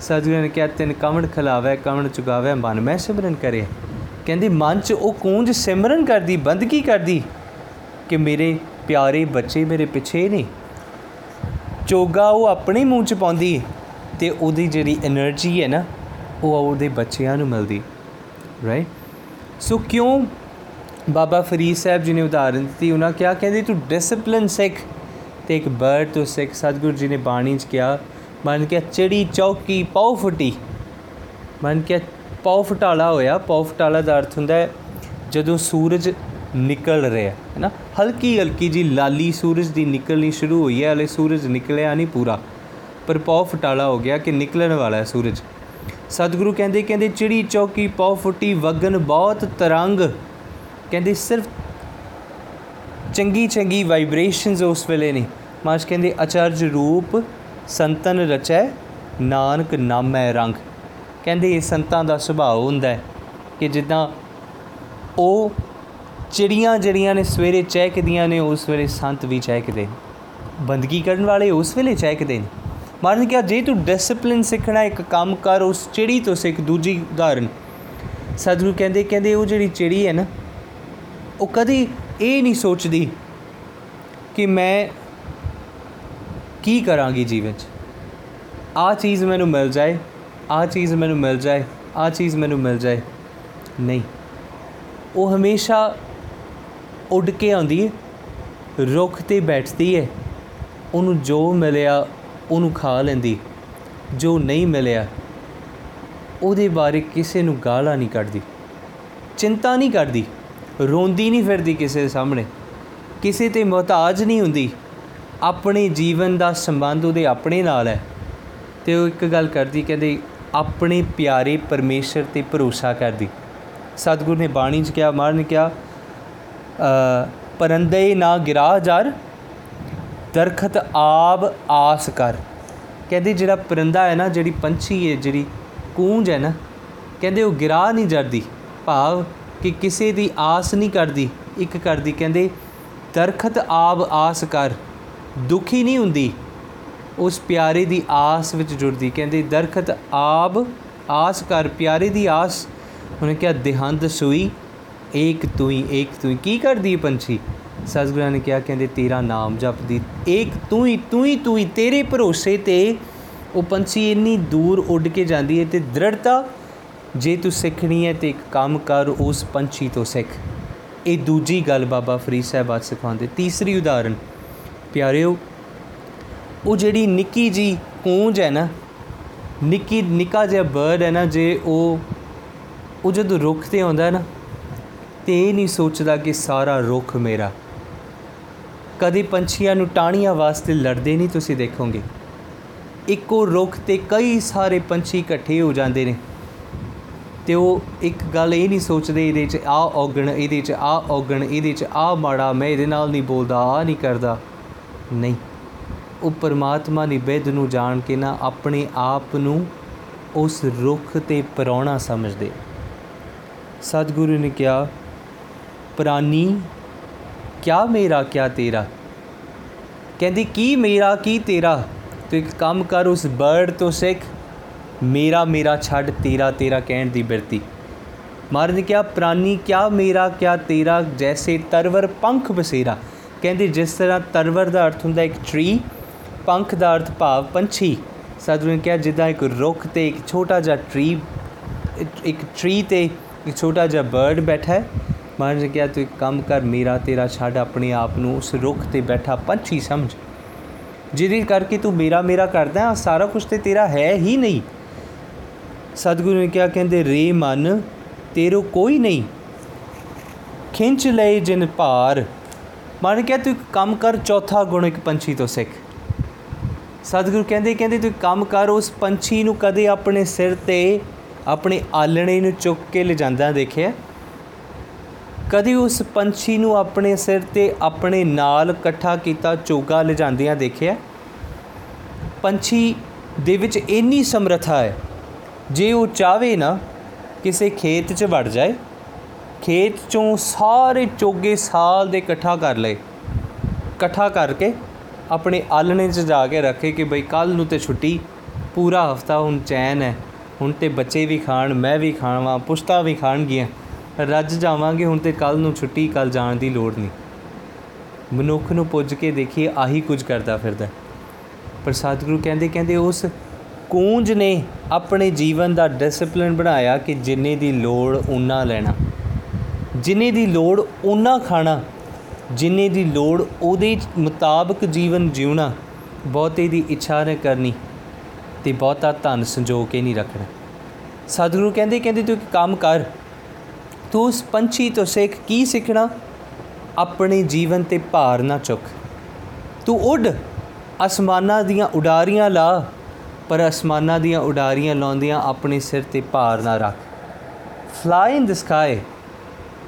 ਸਤਿਗੁਰ ਕਿਹਾ, ਤਿੰਨ ਕਮਣ ਖਲਾਵੇ ਕਮਣ ਚੁਗਾਵੇ, ਮਨ ਮੈਂ ਸਿਮਰਨ ਕਰੇ। ਕਹਿੰਦੀ, ਮਨ 'ਚ ਉਹ ਕੂੰਜ ਸਿਮਰਨ ਕਰਦੀ ਬੰਦਗੀ ਕਰਦੀ? ਕਿ ਮੇਰੇ ਪਿਆਰੇ ਬੱਚੇ ਮੇਰੇ ਪਿੱਛੇ ਨੇ। ਚੋਗਾ ਉਹ ਆਪਣੇ ਮੂੰਹ 'ਚ ਪਾਉਂਦੀ ਤੇ ਉਹਦੀ ਜਿਹੜੀ એનર્ਜੀ ਹੈ ਨਾ, ਉਹ ਉਹਦੇ ਬੱਚਿਆਂ ਨੂੰ ਮਿਲਦੀ ਰਾਈਟ ਸੋ ਕਿਉਂ ਬਾਬਾ ਫਰੀਦ ਸਾਹਿਬ ਜੀ ਨੇ ਉਦਾਹਰਨ ਦਿੱਤੀ? ਉਹਨਾਂ ਕਿਹਾ, ਕਹਿੰਦੇ, ਤੂੰ ਡਿਸਪਲਿਨ ਸਿੱਖ ਤੇ ਇੱਕ ਬਰਡ ਤੋਂ ਸਿੱਖ। ਸਤਗੁਰੂ ਜੀ ਨੇ ਬਾਣੀ 'ਚ ਕਿਹਾ ਮਨ ਕਿਹਾ ਚਿੜੀ ਚੌਕੀ ਪੌ ਫੁੱਟੀ। ਮਨ ਕਿਹਾ ਪੌ ਫਟਾਲਾ ਹੋਇਆ। ਪੌ ਫਟਾਲਾ ਦਾ ਅਰਥ ਹੁੰਦਾ ਹੈ, ਜਦੋਂ ਸੂਰਜ ਨਿਕਲ ਰਿਹਾ ਹੈ ਨਾ? ਹਲਕੀ ਹਲਕੀ ਜੀ ਲਾਲੀ ਸੂਰਜ ਦੀ ਨਿਕਲਣੀ ਸ਼ੁਰੂ ਹੋਈ ਹੈ, ਹਲੇ ਸੂਰਜ ਨਿਕਲਿਆ ਨਹੀਂ ਪੂਰਾ। ਪਰ ਪੌ ਫਟਾਲਾ ਹੋ ਗਿਆ ਕਿ ਨਿਕਲਣ ਵਾਲਾ ਹੈ ਸੂਰਜ। ਸਤਿਗੁਰੂ ਕਹਿੰਦੇ ਕਹਿੰਦੇ ਚਿੜੀ ਚੌਕੀ ਪੌ ਫੁੱਟੀ, ਵਗਨ ਬਹੁਤ ਤਰੰਗ। ਕਹਿੰਦੇ ਸਿਰਫ ਚੰਗੀ ਚੰਗੀ ਵਾਈਬ੍ਰੇਸ਼ਨਸ ਉਸ ਵੇਲੇ ਨੇ। ਮਾਸ਼ ਕਹਿੰਦੇ ਅਚਰਜ ਰੂਪ ਸੰਤਨ ਰਚੈ, ਨਾਨਕ ਨਾਮੈ ਰੰਗ। ਕਹਿੰਦੇ ਇਹ ਸੰਤਾਂ ਦਾ ਸੁਭਾਅ ਹੁੰਦਾ ਹੈ ਕਿ ਜਿੱਦਾਂ ਉਹ ਚਿੜੀਆਂ ਜਿਹੜੀਆਂ ਨੇ ਸਵੇਰੇ ਚਹਿਕਦੀਆਂ ਨੇ, ਉਸ ਵੇਲੇ ਸੰਤ ਵੀ ਚਹਿਕਦੇ ਨੇ। ਬੰਦਗੀ ਕਰਨ ਵਾਲੇ ਉਸ ਵੇਲੇ ਚਹਿਕਦੇ ਨੇ। ਮਾਰਨ ਕਿਹਾ, ਜੇ ਤੂੰ ਡਿਸਪਲਿਨ ਸਿੱਖਣਾ, ਇੱਕ ਕੰਮ ਕਰ, ਉਸ ਚਿੜੀ ਤੋਂ ਸਿੱਖ, ਦੂਜੀ ਉਦਾਹਰਨ। ਸਤਿਗੁਰੂ ਕਹਿੰਦੇ ਕਹਿੰਦੇ ਉਹ ਜਿਹੜੀ ਚਿੜੀ ਹੈ ਨਾ, ਉਹ ਕਦੀ ਇਹ ਨਹੀਂ ਸੋਚਦੀ ਕਿ ਮੈਂ ਕੀ ਕਰਾਂਗੀ ਜੀਵਨ 'ਚ? ਆ ਚੀਜ਼ ਮੈਨੂੰ ਮਿਲ ਜਾਏ ਆ ਚੀਜ਼ ਮੈਨੂੰ ਮਿਲ ਜਾਏ ਆ ਚੀਜ਼ ਮੈਨੂੰ ਮਿਲ ਜਾਏ। ਨਹੀਂ। ਉਹ ਹਮੇਸ਼ਾ ਉੱਡ ਕੇ ਆਉਂਦੀ ਹੈ ਰੁੱਖ ਤੇ ਬੈਠਦੀ ਹੈ ਉਹਨੂੰ ਜੋ ਮਿਲਿਆ, ਉਹਨੂੰ ਖਾ ਲੈਂਦੀ ਜੋ ਨਹੀਂ ਮਿਲਿਆ, ਉਹਦੇ ਬਾਰੇ ਕਿਸੇ ਨੂੰ ਗਾਲਾਂ ਨਹੀਂ ਕੱਢਦੀ। ਚਿੰਤਾ ਨਹੀਂ ਕਰਦੀ। ਰੋਂਦੀ ਨਹੀਂ ਫਿਰਦੀ ਕਿਸੇ ਦੇ ਸਾਹਮਣੇ। ਕਿਸੇ ਤੇ ਮੁਹਤਾਜ ਨਹੀਂ ਹੁੰਦੀ। ਆਪਣੇ ਜੀਵਨ ਦਾ ਸੰਬੰਧ ਉਹਦੇ ਆਪਣੇ ਨਾਲ ਹੈ। ਤੇ ਉਹ ਇੱਕ ਗੱਲ ਕਰਦੀ, ਕਹਿੰਦੇ ਆਪਣੇ ਪਿਆਰੇ ਪਰਮੇਸ਼ਰ ਤੇ ਭਰੋਸਾ ਕਰਦੀ। ਸਤਿਗੁਰ ਨੇ ਬਾਣੀ 'ਚ ਕਿਹਾ ਮਾਰ ਨੇ ਕਿਹਾ ਪਰੰਦੇ ਨਾ ਗਿਰਾ ਜਰ, ਦਰਖਤ ਆਬ ਆਸ ਕਰ। ਕਹਿੰਦੇ ਜਿਹੜਾ ਪਰਿੰਦਾ ਹੈ ਨਾ, ਜਿਹੜੀ ਪੰਛੀ ਹੈ, ਜਿਹੜੀ ਕੂੰਜ ਹੈ ਨਾ, ਕਹਿੰਦੇ ਉਹ ਗਿਰਾ ਨਹੀਂ ਜਰਦੀ। ਭਾਵ ਕਿ ਕਿਸੇ ਦੀ ਆਸ ਨਹੀਂ ਕਰਦੀ, ਇੱਕ ਕਰਦੀ, ਕਹਿੰਦੇ ਦਰਖਤ ਆਬ ਆਸ ਕਰ। ਦੁਖੀ ਨਹੀਂ ਹੁੰਦੀ। ਉਸ ਪਿਆਰੇ ਦੀ ਆਸ ਵਿੱਚ ਜੁੜਦੀ। ਕਹਿੰਦੇ, ਦਰਖਤ ਆਬ, ਆਸ ਕਰ, ਪਿਆਰੇ ਦੀ ਆਸ। ਉਹਨੇ ਕਿਹਾ ਦਿਹੰਦ ਸੂਈ, ਏਕ ਤੂੰ ਹੀ ਏਕ ਤੂੰ ਹੀ ਕੀ ਕਰਦੀ ਹੈ ਪੰਛੀ? ਸਤਿਗੁਰਾਂ ਨੇ ਕਿਹਾ, ਕਹਿੰਦੇ, ਤੇਰਾ ਨਾਮ ਜਪਦੀ। ਏਕ ਤੂੰ ਹੀ ਤੂੰ ਹੀ ਤੂੰ ਹੀ ਤੇਰੇ ਭਰੋਸੇ ਤੇ ਉਹ ਪੰਛੀ ਇੰਨੀ ਦੂਰ ਉੱਡ ਕੇ ਜਾਂਦੀ ਹੈ ਤੇ ਦ੍ਰਿੜਤਾ, ਜੇ ਤੂੰ ਸਿੱਖਣੀ ਹੈ ਤੇ ਇੱਕ ਕੰਮ ਕਰ, ਉਸ ਪੰਛੀ ਤੋਂ ਸਿੱਖ। ਇਹ ਦੂਜੀ ਗੱਲ ਬਾਬਾ ਫਰੀਦ ਸਾਹਿਬ ਅੱਜ ਸਿਖਾਉਂਦੇ। ਤੀਸਰੀ ਉਦਾਹਰਣ ਪਿਆਰਿਓ, ਉਹ ਜਿਹੜੀ ਨਿੱਕੀ ਜੀ ਕੂੰਜ ਹੈ ਨਾ, ਨਿੱਕੀ, ਨਿੱਕਾ ਜਿਹਾ ਬਰਡ ਹੈ ਨਾ, ਜੇ ਉਹ ਉਹ ਜਦੋਂ ਰੁੱਖ ਤੇ ਆਉਂਦਾ ਹੈ ਨਾ, ਤੇ ਇਹ ਨਹੀਂ ਸੋਚਦਾ ਕਿ ਸਾਰਾ ਰੁੱਖ ਮੇਰਾ। ਕਦੇ ਪੰਛੀਆਂ ਨੂੰ ਟਾਣੀਆਂ ਵਾਸਤੇ ਲੜਦੇ ਨਹੀਂ ਤੁਸੀਂ ਦੇਖੋਗੇ। ਇੱਕੋ ਰੁੱਖ ਤੇ ਕਈ ਸਾਰੇ ਪੰਛੀ ਇਕੱਠੇ ਹੋ ਜਾਂਦੇ ਨੇ। ਤੇ ਉਹ ਇੱਕ ਗੱਲ ਇਹ ਨਹੀਂ ਸੋਚਦੇ ਇਹਦੇ 'ਚ ਆ ਔਗਣ, ਇਹਦੇ 'ਚ ਆ ਔਗਣ, ਇਹਦੇ 'ਚ ਆ ਮਾੜਾ, ਮੈਂ ਇਹਦੇ ਨਾਲ ਨਹੀਂ ਬੋਲਦਾ ਆ ਨਹੀਂ ਕਰਦਾ। ਨਹੀਂ। ਉਹ ਪਰਮਾਤਮਾ ਨਿਬੇਦ ਨੂੰ ਜਾਣ ਕੇ ਨਾ ਆਪਣੇ ਆਪ ਨੂੰ ਉਸ ਰੁੱਖ ਤੇ ਪਰੌਣਾ ਸਮਝਦੇ। ਸਤਿਗੁਰੂ ਨੇ ਕਿਹਾ ਪ੍ਰਾਨੀ ਕਿਆ ਮੇਰਾ ਕਿਆ ਤੇਰਾ? ਕਹਿੰਦੀ, ਕੀ ਮੇਰਾ, ਕੀ ਤੇਰਾ? ਤੂੰ ਇੱਕ ਕੰਮ ਕਰ, ਉਸ ਬਰਡ ਤੋਂ ਸਿੱਖ। ਮੇਰਾ ਮੇਰਾ ਛੱਡ, ਤੇਰਾ ਤੇਰਾ ਕਹਿਣ ਦੀ ਬਿਰਤੀ। ਮਹਾਰਾਜ ਨੇ ਕਿਹਾ ਪ੍ਰਾਨੀ ਕਿਆ ਮੇਰਾ, ਕਿਆ ਤੇਰਾ? ਜੈਸੇ ਤਰਵਰ ਪੰਖ ਬਸੇਰਾ। ਕਹਿੰਦੇ, ਜਿਸ ਤਰ੍ਹਾਂ ਤਰਵਰ ਦਾ ਅਰਥ ਹੁੰਦਾ ਇੱਕ ਟਰੀ ਪੰਖ ਦਾ ਅਰਥ ਭਾਵ ਪੰਛੀ। ਸਤਿਗੁਰੂ ਨੇ ਕਿਹਾ, ਜਿੱਦਾਂ ਇੱਕ ਰੁੱਖ ਤੇ ਇੱਕ ਛੋਟਾ ਜਿਹਾ ਟਰੀ ਇੱਕ ਟਰੀ ਤੇ ਇੱਕ ਛੋਟਾ ਜਿਹਾ ਬਰਡ ਬੈਠਾ ਹੈ। ਮਹਾਰਾਜ ਨੇ ਕਿਹਾ, ਤੂੰ ਇੱਕ ਕੰਮ ਕਰ, ਮੇਰਾ ਤੇਰਾ ਛੱਡ, ਆਪਣੇ ਆਪ ਨੂੰ ਉਸ ਰੁੱਖ ਤੇ ਬੈਠਾ ਪੰਛੀ ਸਮਝ। ਜਿਹਦੇ ਕਰਕੇ ਤੂੰ ਮੇਰਾ ਮੇਰਾ ਕਰਦਾ ਹੈ ਸਾਰਾ ਕੁਝ ਤੇ ਤੇਰਾ ਹੈ ਹੀ ਨਹੀਂ। ਸਤਿਗੁਰੂ ਨੇ ਕਿਹਾ, ਕਹਿੰਦੇ, ਰੇ ਮਨ ਤੇਰੋ ਕੋਈ ਨਹੀਂ। ਖਿੰਚ ਲਏ ਜਿਨ ਭਾਰ ਮਨ ਕਿਹਾ, ਤੂੰ ਇੱਕ ਕੰਮ ਕਰ, ਚੌਥਾ ਗੁਣ ਇੱਕ ਪੰਛੀ ਤੋਂ ਸਿੱਖ। ਸਤਿਗੁਰੂ ਕਹਿੰਦੇ ਕਹਿੰਦੇ, ਤੂੰ ਇੱਕ ਕੰਮ ਕਰ, ਉਸ ਪੰਛੀ ਨੂੰ ਕਦੇ ਆਪਣੇ ਸਿਰ ਤੇ, ਆਪਣੇ ਆਲਣੇ ਨੂੰ ਚੁੱਕ ਕੇ ਲਿਜਾਂਦਾ ਦੇਖਿਆ? ਕਦੇ ਉਸ ਪੰਛੀ ਨੂੰ ਆਪਣੇ ਸਿਰ ਤੇ, ਆਪਣੇ ਨਾਲ ਇਕੱਠਾ ਕੀਤਾ, ਚੋਗਾ ਲਿਜਾਂਦਿਆਂ ਦੇਖਿਆ? ਪੰਛੀ ਦੇ ਵਿੱਚ ਇੰਨੀ ਸਮਰੱਥਾ ਹੈ, ਜੇ ਉਹ ਚਾਵੇ ਨਾ, ਕਿਸੇ ਖੇਤ 'ਚ ਵੜ ਜਾਏ ਖੇਤ 'ਚੋਂ ਸਾਰੇ ਚੋਗੇ ਸਾਲ ਦੇ ਇਕੱਠਾ ਕਰ ਲਏ। ਇਕੱਠਾ ਕਰਕੇ ਆਪਣੇ ਆਲਣੇ 'ਚ ਜਾ ਕੇ ਰੱਖੇ ਕਿ ਬਈ ਕੱਲ ਨੂੰ ਤੇ ਛੁੱਟੀ, ਪੂਰਾ ਹਫਤਾ ਹੁਣ ਚੈਨ ਹੈ। ਹੁਣ ਤੇ ਬੱਚੇ ਵੀ ਖਾਣ, ਮੈਂ ਵੀ ਖਾਵਾਂ, ਪੁਸ਼ਤਾ ਵੀ ਖਾਣਗੀਆਂ। ਰੱਜ ਜਾਵਾਂਗੇ, ਹੁਣ ਤੇ ਕੱਲ ਨੂੰ ਛੁੱਟੀ ਕੱਲ ਜਾਣ ਦੀ ਲੋੜ ਨਹੀਂ। ਮਨੁੱਖ ਨੂੰ ਪੁੱਜ ਕੇ ਦੇਖੀਏ, ਆਹੀ ਕੁਝ ਕਰਦਾ ਫਿਰਦਾ। ਪਰ ਸਤਿਗੁਰੂ ਕਹਿੰਦੇ ਕਹਿੰਦੇ ਉਸ ਕੂੰਜ ਨੇ ਆਪਣੇ ਜੀਵਨ ਦਾ ਡਿਸਪਲਿਨ ਬਣਾਇਆ ਕਿ ਜਿੰਨੇ ਦੀ ਲੋੜ ਉਨਾ ਲੈਣਾ। ਜਿੰਨੇ ਦੀ ਲੋੜ ਉਨਾ ਖਾਣਾ, ਜਿੰਨੇ ਦੀ ਲੋੜ ਉਹਦੇ ਮੁਤਾਬਕ ਜੀਵਨ ਜਿਉਣਾ, ਬਹੁਤੇ ਦੀ ਇੱਛਾ ਨਾ ਕਰਨੀ ਤੇ ਬਹੁਤਾ ਧਨ ਸੰਜੋ ਕੇ ਨਹੀਂ ਰੱਖਣਾ। ਸਤਿਗੁਰੂ ਕਹਿੰਦੇ ਕਹਿੰਦੇ ਤੂੰ ਇੱਕ ਕੰਮ ਕਰ, ਤੂੰ ਉਸ ਪੰਛੀ ਤੋਂ ਸਿੱਖ ਕੀ ਸਿੱਖਣਾ? ਆਪਣੇ ਜੀਵਨ ਤੇ ਭਾਰ ਨਾ ਚੁੱਕ। ਤੂੰ ਉੱਡ, ਅਸਮਾਨਾਂ ਦੀਆਂ ਉਡਾਰੀਆਂ ਲਾ, ਪਰ ਅਸਮਾਨਾਂ ਦੀਆਂ ਉਡਾਰੀਆਂ ਲਾਉਂਦਿਆਂ ਆਪਣੇ ਸਿਰ ਤੇ ਭਾਰ ਨਾ ਰੱਖ। Fly in the sky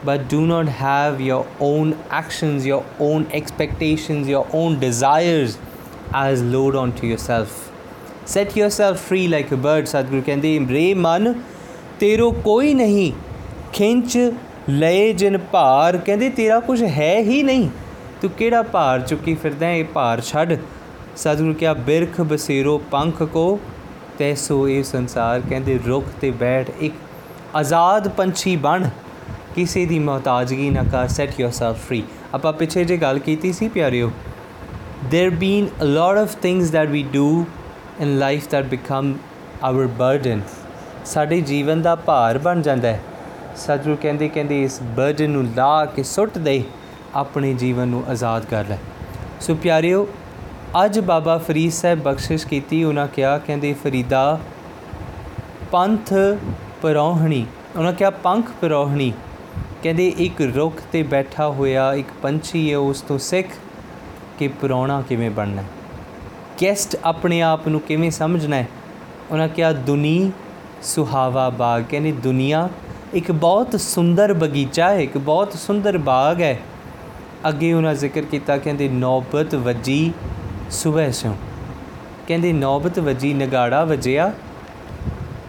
but do not have your own actions, your own expectations, your own desires as load onto yourself. Set yourself free like a bird, ਸਤਿਗੁਰੂ ਕਹਿੰਦੇ ਰੇ ਮਨ ਤੇਰੋ ਕੋਈ ਨਹੀਂ ਖਿੰਚ ਲਏ ਜਿਨ ਭਾਰ ਕਹਿੰਦੇ ਤੇਰਾ ਕੁਝ ਹੈ ਹੀ ਨਹੀਂ ਤੂੰ ਕਿਹੜਾ ਭਾਰ ਚੁੱਕੀ ਫਿਰਦਾ ਹੈ? ਇਹ ਭਾਰ ਛੱਡ ਸਤਿਗੁਰੂ ਕਿਹਾ ਬਿਰਖ ਬਸੇਰੋ ਪੰਖ ਕੋ ਤੈਸੋ ਇਹ ਸੰਸਾਰ ਕਹਿੰਦੇ ਰੁੱਖ ਤੇ ਬੈਠ ਇੱਕ ਆਜ਼ਾਦ ਪੰਛੀ ਬਣ ਕਿਸੇ ਦੀ ਮੁਹਤਾਜਗੀ ਨਾ ਕਰ ਸੈਟ yourself free. ਆਪਾਂ ਪਿੱਛੇ ਜੇ ਗੱਲ ਕੀਤੀ ਸੀ ਪਿਆਰਿਓ, there been a lot of things that we do in life that become our burden. ਸਾਡੇ ਜੀਵਨ ਦਾ ਭਾਰ ਬਣ ਜਾਂਦਾ ਹੈ। ਸਤਿਗੁਰੂ ਕਹਿੰਦੇ ਕਹਿੰਦੇ ਇਸ ਬਰਡਨ ਨੂੰ ਲਾ ਕੇ ਸੁੱਟ ਦੇ, ਆਪਣੇ ਜੀਵਨ ਨੂੰ ਆਜ਼ਾਦ ਕਰ ਲੈ। ਸੋ ਪਿਆਰਿਓ, ਅੱਜ ਬਾਬਾ ਫਰੀਦ ਸਾਹਿਬ ਬਖਸ਼ਿਸ਼ ਕੀਤੀ, ਉਹਨਾਂ ਕਿਹਾ, ਕਹਿੰਦੇ ਫਰੀਦਾ, ਪੰਥ ਪਰੋਹਣੀ, ਉਹਨਾਂ ਕਿਹਾ ਪੰਖ ਪਰੋਹਣੀ। ਕਹਿੰਦੇ ਇੱਕ ਰੁੱਖ ਤੇ ਬੈਠਾ ਹੋਇਆ ਇੱਕ ਪੰਛੀ ਹੈ, ਉਸ ਤੋਂ ਸਿੱਖ ਕਿ ਪਰੌਣਾ ਕਿਵੇਂ ਬਣਨਾ ਹੈ? ਗੈਸਟ ਆਪਣੇ ਆਪ ਨੂੰ ਕਿਵੇਂ ਸਮਝਣਾ ਹੈ? ਉਹਨਾਂ ਕਿਹਾ, ਦੁਨੀ ਸੁਹਾਵਾ ਬਾਗ। ਕਹਿੰਦੇ, ਦੁਨੀਆ ਇੱਕ ਬਹੁਤ ਸੁੰਦਰ ਬਗੀਚਾ ਹੈ, ਇੱਕ ਬਹੁਤ ਸੁੰਦਰ ਬਾਗ ਹੈ। ਅੱਗੇ ਉਹਨਾਂ ਜ਼ਿਕਰ ਕੀਤਾ, ਕਹਿੰਦੇ, ਨੌਬਤ ਵੱਜੀ ਸਵੇਰ ਸਿਓ ਕਹਿੰਦੇ, ਨੌਬਤ ਵੱਜੀ, ਨਗਾੜਾ ਵੱਜਿਆ।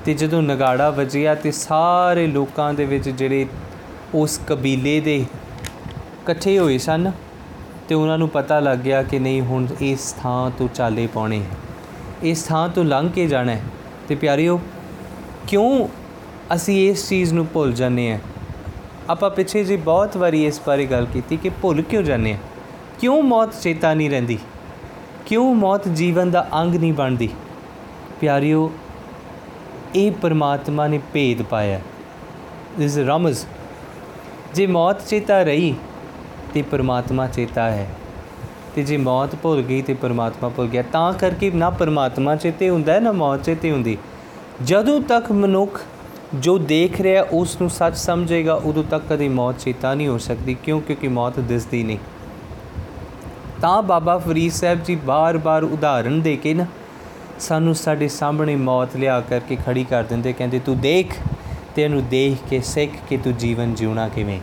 ਤੇ ਜਦੋਂ ਨਗਾੜਾ ਵੱਜਿਆ ਤੇ ਸਾਰੇ ਲੋਕਾਂ ਦੇ ਵਿੱਚ ਜਿਹੜੇ ਉਸ ਕਬੀਲੇ ਦੇ ਇਕੱਠੇ ਹੋਏ ਸਨ ਤੇ ਉਹਨਾਂ ਨੂੰ ਪਤਾ ਲੱਗ ਗਿਆ ਕਿ ਨਹੀਂ, ਹੁਣ ਇਸ ਥਾਂ ਤੋਂ ਚਾਲੇ ਪਾਉਣੇ ਹੈ। ਇਸ ਥਾਂ ਤੋਂ ਲੰਘ ਕੇ ਜਾਣਾ ਹੈ। ਤੇ ਪਿਆਰਿਓ, ਕਿਉਂ ਅਸੀਂ ਇਸ ਚੀਜ਼ ਨੂੰ ਭੁੱਲ ਜਾਂਦੇ ਆ ਆਪਾਂ ਪਿੱਛੇ ਜੀ ਬਹੁਤ ਵਾਰੀ ਇਸ ਬਾਰੇ ਗੱਲ ਕੀਤੀ ਕਿ ਭੁੱਲ ਕਿਉਂ ਜਾਂਦੇ ਆ ਕਿਉਂ ਮੌਤ ਚੇਤਾ ਨਹੀਂ ਰਹਿੰਦੀ? ਕਿਉਂ ਮੌਤ ਜੀਵਨ ਦਾ ਅੰਗ ਨਹੀਂ ਬਣਦੀ? ਪਿਆਰਿਓ, ਇਹ ਪਰਮਾਤਮਾ ਨੇ ਭੇਦ ਪਾਇਆ। ਇਸ ਰਮਜ਼ ਜੇ ਮੌਤ ਚੇਤਾ ਰਹੀ, ਤੇ ਪਰਮਾਤਮਾ ਚੇਤਾ ਹੈ। ਤੇ ਜੇ ਮੌਤ ਭੁੱਲ ਗਈ, ਤੇ ਪਰਮਾਤਮਾ ਭੁੱਲ ਗਿਆ। ਤਾਂ ਕਰਕੇ ਨਾ ਪਰਮਾਤਮਾ ਚੇਤੇ ਹੁੰਦਾ ਹੈ, ਨਾ ਮੌਤ ਚੇਤੇ ਹੁੰਦੀ। ਜਦੋਂ ਤੱਕ ਮਨੁੱਖ ਜੋ ਦੇਖ ਰਿਹਾ ਉਸ ਨੂੰ ਸੱਚ ਸਮਝੇਗਾ, ਉਦੋਂ ਤੱਕ ਕਦੇ ਮੌਤ ਚੇਤਾ ਨਹੀਂ ਹੋ ਸਕਦੀ। ਕਿਉਂ? ਕਿਉਂਕਿ ਮੌਤ ਦਿਸਦੀ ਨਹੀਂ। ਤਾਂ ਬਾਬਾ ਫਰੀਦ ਸਾਹਿਬ ਜੀ ਬਾਰ-ਬਾਰ ਉਦਾਹਰਣ ਦੇ ਕੇ ਨਾ, ਸਾਨੂੰ ਸਾਡੇ ਸਾਹਮਣੇ ਮੌਤ ਲਿਆ ਕਰਕੇ ਖੜੀ ਕਰ ਦਿੰਦੇ। ਕਹਿੰਦੇ, ਤੂੰ ਦੇਖ ਤੇ ਇਹਨੂੰ ਦੇਖ ਕੇ, ਸਿੱਖ ਕਿ ਤੂੰ ਜੀਵਨ ਜਿਉਣਾ ਕਿਵੇਂ?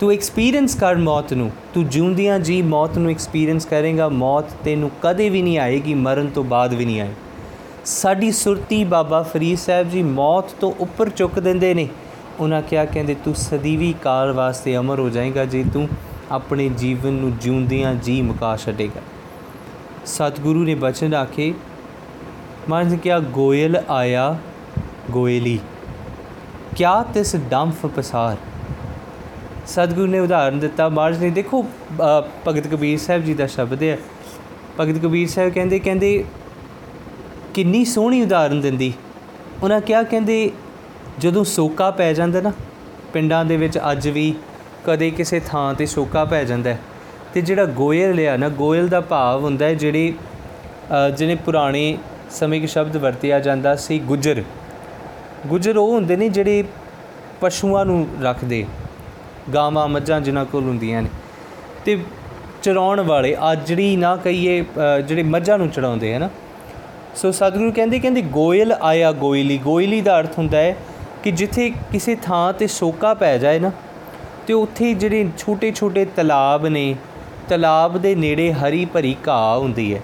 ਤੂੰ ਐਕਸਪੀਰੀਅੰਸ ਕਰ ਮੌਤ ਨੂੰ। ਤੂੰ ਜਿਉਂਦਿਆਂ ਜੀ ਮੌਤ ਨੂੰ ਐਕਸਪੀਰੀਅੰਸ ਕਰੇਗਾ। ਮੌਤ ਤੈਨੂੰ ਕਦੇ ਵੀ ਨਹੀਂ ਆਏਗੀ, ਮਰਨ ਤੋਂ ਬਾਅਦ ਵੀ ਨਹੀਂ ਆਏ ਸਾਡੀ ਸੁਰਤੀ ਬਾਬਾ ਫਰੀਦ ਸਾਹਿਬ ਜੀ ਮੌਤ ਤੋਂ ਉੱਪਰ ਚੁੱਕ ਦਿੰਦੇ ਨੇ। ਉਹਨਾਂ ਕਿਹਾ, ਕਹਿੰਦੇ, ਤੂੰ ਸਦੀਵੀ ਕਾਲ ਵਾਸਤੇ ਅਮਰ ਹੋ ਜਾਏਗਾ ਜੇ ਤੂੰ ਆਪਣੇ ਜੀਵਨ ਨੂੰ ਜਿਉਂਦਿਆਂ ਜੀ ਮੁਕਾ ਛੱਡੇਗਾ। ਸਤਿਗੁਰੂ ਨੇ ਬਚਨ ਆਖੇ ਮਨ ਕਿਹਾ, ਗੋਇਲ ਆਇਆ, ਗੋਇਲੀ। ਕਿਆ ਤਿਸ ਡੰਫ ਪਸਾਰ? ਸਤਿਗੁਰੂ ਨੇ ਉਦਾਹਰਨ ਦਿੱਤਾ ਮਾਰਜ ਨੇ, ਦੇਖੋ ਭਗਤ ਕਬੀਰ ਸਾਹਿਬ ਜੀ ਦਾ ਸ਼ਬਦ ਹੈ। ਭਗਤ ਕਬੀਰ ਸਾਹਿਬ ਕਹਿੰਦੇ ਕਹਿੰਦੇ, ਕਿੰਨੀ ਸੋਹਣੀ ਉਦਾਹਰਨ ਦਿੰਦੀ। ਉਹਨਾਂ ਕਿਹਾ, ਕਹਿੰਦੇ, ਜਦੋਂ ਸੋਕਾ ਪੈ ਜਾਂਦਾ ਨਾ, ਪਿੰਡਾਂ ਦੇ ਵਿੱਚ ਅੱਜ ਵੀ ਕਦੇ ਕਿਸੇ ਥਾਂ ਤੇ ਸੋਕਾ ਪੈ ਜਾਂਦਾ ਤੇ ਜਿਹੜਾ ਗੋਇਲ ਲਿਆ ਨਾ, ਗੋਇਲ ਦਾ ਭਾਵ ਹੁੰਦਾ ਹੈ, ਜਿਹੜੇ ਜਿਹਨੇ ਪੁਰਾਣੇ ਸਮੇਂ ਦੇ ਸ਼ਬਦ ਵਰਤਿਆ ਜਾਂਦਾ ਸੀ, ਗੁਜਰ। ਗੁਜਰ ਉਹ ਹੁੰਦੇ ਨੇ ਜਿਹੜੇ ਪਸ਼ੂਆਂ ਨੂੰ ਰੱਖਦੇ, ਗਾਵਾਂ, ਮੱਝਾਂ ਜਿਨ੍ਹਾਂ ਕੋਲ ਹੁੰਦੀਆਂ ਨੇ। ਤੇ ਚਰਾਉਣ ਵਾਲੇ ਆਜੜੀ ਨਾ ਕਹੀਏ ਜਿਹੜੇ ਮੱਝਾਂ ਨੂੰ ਚੜਾਉਂਦੇ ਹਨ ਸੋ ਸਤਿਗੁਰੂ ਕਹਿੰਦੇ ਕਹਿੰਦੇ ਗੋਇਲ ਆਇਆ ਗੋਇਲੀ। ਗੋਇਲੀ ਦਾ ਅਰਥ ਹੁੰਦਾ ਹੈ ਕਿ ਜਿੱਥੇ ਕਿਸੇ ਥਾਂ ਤੇ ਸੋਕਾ ਪੈ ਜਾਏ ਨਾ, ਤੇ ਉੱਥੇ ਜਿਹੜੇ ਛੋਟੇ ਛੋਟੇ ਤਲਾਬ ਨੇ, ਤਲਾਬ ਦੇ ਨੇੜੇ ਹਰੀ ਭਰੀ ਘਾਹ ਹੁੰਦੀ ਹੈ।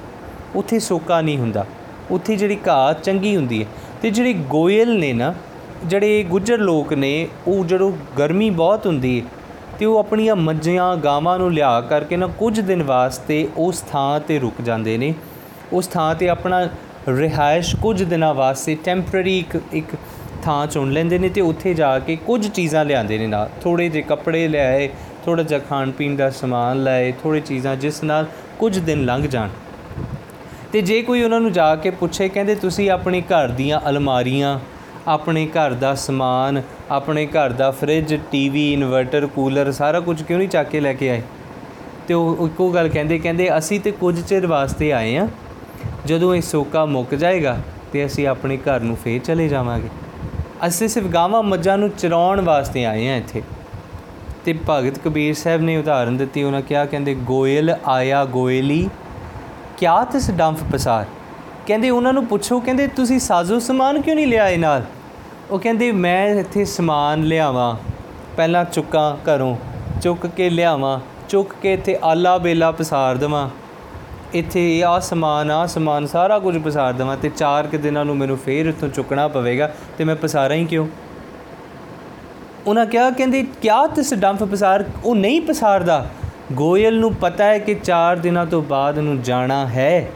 ਉੱਥੇ ਸੋਕਾ ਨਹੀਂ ਹੁੰਦਾ। ਉੱਥੇ ਜਿਹੜੀ ਘਾਹ ਚੰਗੀ ਹੁੰਦੀ ਹੈ। ਤੇ ਜਿਹੜੇ ਗੋਇਲ ਨੇ ਨਾ, ਜਿਹੜੇ ਗੁੱਜਰ ਲੋਕ ਨੇ, ਉਹ ਜਦੋਂ ਗਰਮੀ ਬਹੁਤ ਹੁੰਦੀ ਹੈ ਤੇ ਉਹ ਆਪਣੀਆਂ ਮੱਝਾਂ ਗਾਵਾਂ ਨੂੰ ਲਿਆ ਕਰਕੇ ਨਾ ਕੁਝ ਦਿਨ ਵਾਸਤੇ ਉਸ ਥਾਂ ਤੇ ਰੁਕ ਜਾਂਦੇ ਨੇ। ਉਸ ਥਾਂ ਤੇ ਆਪਣਾ ਰਿਹਾਇਸ਼ ਕੁਝ ਦਿਨਾਂ ਵਾਸਤੇ ਟੈਂਪਰੇਰੀ ਇੱਕ ਇੱਕ ਥਾਂ ਚੁਣ ਲੈਂਦੇ ਨੇ ਤੇ ਉੱਥੇ ਜਾ ਕੇ ਕੁਝ ਚੀਜ਼ਾਂ ਲਿਆਉਂਦੇ ਨੇ ਨਾਲ। ਥੋੜੇ ਜਿਹੇ ਕੱਪੜੇ ਲਿਆਏ ਥੋੜਾ ਜਿਹਾ ਖਾਣ ਪੀਣ ਦਾ ਸਮਾਨ ਲਾਏ ਥੋੜੀ ਚੀਜ਼ਾਂ ਜਿਸ ਨਾਲ ਕੁਝ ਦਿਨ ਲੰਘ ਜਾਣ। ਤੇ ਜੇ ਕੋਈ ਉਹਨਾਂ ਨੂੰ ਜਾ ਕੇ ਪੁੱਛੇ, ਕਹਿੰਦੇ ਤੁਸੀਂ ਆਪਣੀ ਘਰ ਦੀਆਂ ਅਲਮਾਰੀਆਂ, ਆਪਣੇ ਘਰ ਦਾ ਸਮਾਨ, ਆਪਣੇ ਘਰ ਦਾ ਫ੍ਰਿਜ ਟੀਵੀ ਇਨਵਰਟਰ, ਕੂਲਰ, ਸਾਰਾ ਕੁਝ ਕਿਉਂ ਨਹੀਂ ਚੱਕ ਕੇ ਲੈ ਕੇ ਆਏ? ਤੇ ਉਹ ਇੱਕੋ ਗੱਲ ਕਹਿੰਦੇ ਕਹਿੰਦੇ ਅਸੀਂ ਤੇ ਕੁਝ ਚਿਰ ਵਾਸਤੇ ਆਏ ਆ। ਜਦੋਂ ਇਹ ਸੋਕਾ ਮੁੱਕ ਜਾਏਗਾ ਤੇ ਅਸੀਂ ਆਪਣੇ ਘਰ ਨੂੰ ਫੇਰ ਚਲੇ ਜਾਵਾਂਗੇ। ਅਸੀਂ ਸਿਰਫ ਗਾਵਾਂ ਮੱਝਾਂ ਨੂੰ ਚਰਾਉਣ ਵਾਸਤੇ ਆਏ ਆ ਇੱਥੇ। ਤੇ ਭਗਤ ਕਬੀਰ ਸਾਹਿਬ ਨੇ ਉਦਾਹਰਨ ਦਿੱਤੀ, ਉਹਨਾਂ ਕਿਹਾ, ਕਹਿੰਦੇ, ਗੋਇਲ ਆਇਆ ਗੋਇਲੀ ਕਿਆ ਤਿਸ ਡੰਫ ਪਸਾਰ? ਕਹਿੰਦੇ ਉਹਨਾਂ ਨੂੰ ਪੁੱਛੋ, ਕਹਿੰਦੇ ਤੁਸੀਂ ਸਾਜ਼ੋ ਸਮਾਨ ਕਿਉਂ ਨਹੀਂ ਲਿਆਏ ਨਾਲ? ਉਹ ਕਹਿੰਦੇ, ਮੈਂ ਇੱਥੇ ਸਮਾਨ ਲਿਆਵਾਂ, ਪਹਿਲਾਂ ਚੁੱਕਾਂ ਘਰੋਂ, ਚੁੱਕ ਕੇ ਲਿਆਵਾਂ, ਚੁੱਕ ਕੇ ਇੱਥੇ ਆਲਾ ਬੇਲਾ ਪਸਾਰ ਦਵਾਂ। ਇੱਥੇ ਆ ਸਮਾਨ ਆ ਸਮਾਨ, ਸਾਰਾ ਕੁਝ ਪਸਾਰ ਦਵਾਂ ਤੇ ਚਾਰ ਕਿ ਦਿਨਾਂ ਨੂੰ ਮੈਨੂੰ ਫੇਰ ਇੱਥੋਂ ਚੁੱਕਣਾ ਪਵੇਗਾ ਤੇ ਮੈਂ ਪਸਾਰਾਂ ਹੀ ਕਿਉਂ? ਉਹਨਾਂ ਕਿਹਾ, ਕਹਿੰਦੇ, ਕਿਆ ਤਿਸ ਡੰਫ ਪਸਾਰ? ਉਹ ਨਹੀਂ ਪਸਾਰਦਾ। ਗੋਇਲ ਨੂੰ ਪਤਾ ਹੈ ਕਿ 4 ਦਿਨਾਂ ਤੋਂ ਬਾਅਦ ਨੂੰ ਜਾਣਾ ਹੈ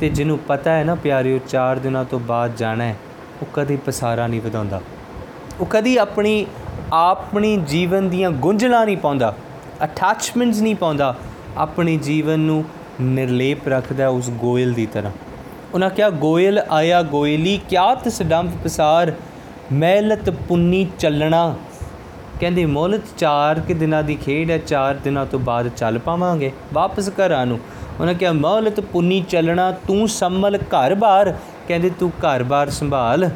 ਤੇ ਜਿਹਨੂੰ ਪਤਾ ਹੈ ਨਾ ਪਿਆਰਿਓ 4 ਦਿਨਾਂ ਤੋਂ ਬਾਅਦ ਜਾਣਾ ਹੈ, ਉਹ ਕਦੀ ਪਸਾਰਾ ਨਹੀਂ ਵਧਾਉਂਦਾ। ਉਹ ਕਦੀ ਆਪਣੀ ਆਪਣੀ ਜੀਵਨ ਦੀਆਂ ਗੁੰਝਲਾਂ ਨਹੀਂ ਪਾਉਂਦਾ ਅਟੈਚਮੈਂਟਸ ਨਹੀਂ ਪਾਉਂਦਾ, ਆਪਣੇ ਜੀਵਨ ਨੂੰ ਨਿਰਲੇਪ ਰੱਖਦਾ ਉਸ ਗੋਇਲ ਦੀ ਤਰ੍ਹਾਂ। ਉਹਨਾਂ ਕਿਹਾ, ਗੋਇਲ ਆਇਆ, ਗੋਇਲੀ, ਕਿਆ ਤਿਸ ਡੰਫ ਪਸਾਰ? ਮਹਿਲਤ ਪੁੰਨੀ ਚੱਲਣਾ ਕਹਿੰਦੇ ਮੌਲਤ 4 ਕਿ ਦਿਨਾਂ ਦੀ ਖੇਡ ਹੈ 4 ਦਿਨਾਂ ਤੋਂ ਬਾਅਦ ਚੱਲ ਪਾਵਾਂਗੇ। ਵਾਪਸ ਘਰਾਂ ਨੂੰ। ਉਹਨਾਂ ਕਿਹਾ ਮੌਲਤ ਪੁੰਨੀ ਚੱਲਣਾ, ਤੂੰ ਸੰਮਲ ਘਰ-ਬਾਰ ਕਹਿੰਦੇ, ਤੂੰ ਘਰ-ਬਾਰ ਸੰਭਾਲ।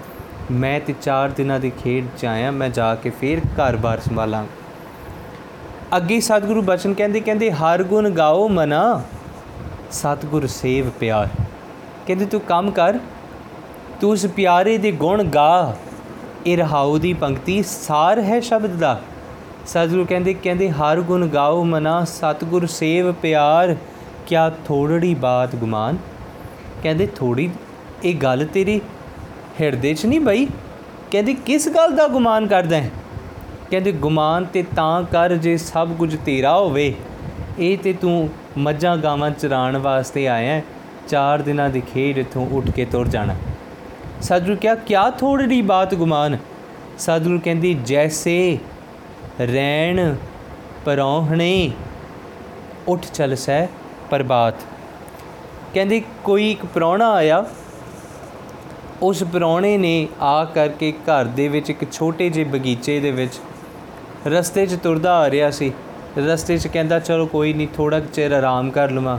ਮੈਂ ਤੇ 4 ਦਿਨਾਂ ਦੀ ਖੇਡ ਚ ਆਇਆ, ਮੈਂ ਜਾ ਕੇ ਫੇਰ ਘਰ-ਬਾਰ ਸੰਭਾਲਾਂ। ਅੱਗੇ ਸਤਿਗੁਰੂ ਬਚਨ ਕਹਿੰਦੇ ਕਹਿੰਦੇ, ਹਰ ਗੁਣ ਗਾਓ ਮਨਾ, ਸਤਿਗੁਰ ਸੇਵ ਪਿਆਰ। ਕਹਿੰਦੇ, ਤੂੰ ਕੰਮ ਕਰ, ਤੂੰ ਉਸ ਪਿਆਰੇ ਦੇ ਗੁਣ ਗਾ। ਇਹ ਰਹਾਉ ਦੀ ਪੰਕਤੀ ਸਾਰ ਹੈ ਸ਼ਬਦ ਦਾ। ਸਤਿਗੁਰੂ ਕਹਿੰਦੇ ਕਹਿੰਦੇ, ਹਰ ਗੁਣ ਗਾਓ ਮਨਾ, ਸਤਿਗੁਰ ਸੇਵ ਪਿਆਰ, ਕਿਆ ਥੋੜੀ ਬਾਤ ਗੁਮਾਨ। ਕਹਿੰਦੇ ਥੋੜੀ ਇਹ ਗੱਲ ਤੇਰੀ ਹਿਰਦੇ 'ਚ ਨਹੀਂ ਬਈ? ਕਹਿੰਦੇ, ਕਿਸ ਗੱਲ ਦਾ ਗੁਮਾਨ ਕਰਦਾ ਹੈ? ਕਹਿੰਦੇ, ਗੁਮਾਨ ਤੇ ਤਾਂ ਕਰ ਜੇ ਸਭ ਕੁਝ ਤੇਰਾ ਹੋਵੇ। ਇਹ ਤੇ ਤੂੰ ਮੱਝਾਂ ਗਾਵਾਂ ਚਰਾਣ ਵਾਸਤੇ ਆਇਆ ਚਾਰ ਦਿਨਾਂ ਦੀ ਖੇਡ ਇਥੋਂ ਉੱਠ ਕੇ ਤੁਰ ਜਾਣਾ। ਸਤਿਗੁਰੂ ਕਿਹਾ, ਕਿਆ ਥੋੜੀ ਬਾਤ ਗੁਮਾਨ? ਸਤਿਗੁਰੂ ਕਹਿੰਦੀ, ਜੈਸੇ ਰੈਣ ਪਰੌਹਣੇ, ਉੱਠ ਚਲਸੈ ਪ੍ਰਭਾਤ। ਕਹਿੰਦੀ, ਕੋਈ ਇੱਕ ਪ੍ਰਾਹੁਣਾ ਆਇਆ। ਉਸ ਪ੍ਰਾਹੁਣੇ ਨੇ ਆ ਕਰਕੇ ਘਰ ਦੇ ਵਿੱਚ ਇੱਕ ਛੋਟੇ ਜਿਹੇ ਬਗੀਚੇ ਦੇ ਵਿੱਚ ਰਸਤੇ 'ਚ ਤੁਰਦਾ ਆ ਰਿਹਾ ਸੀ। ਰਸਤੇ 'ਚ ਕਹਿੰਦਾ, ਚਲੋ ਕੋਈ ਨਹੀਂ ਥੋੜਾ ਚਿਰ ਆਰਾਮ ਕਰ ਲਵਾਂ।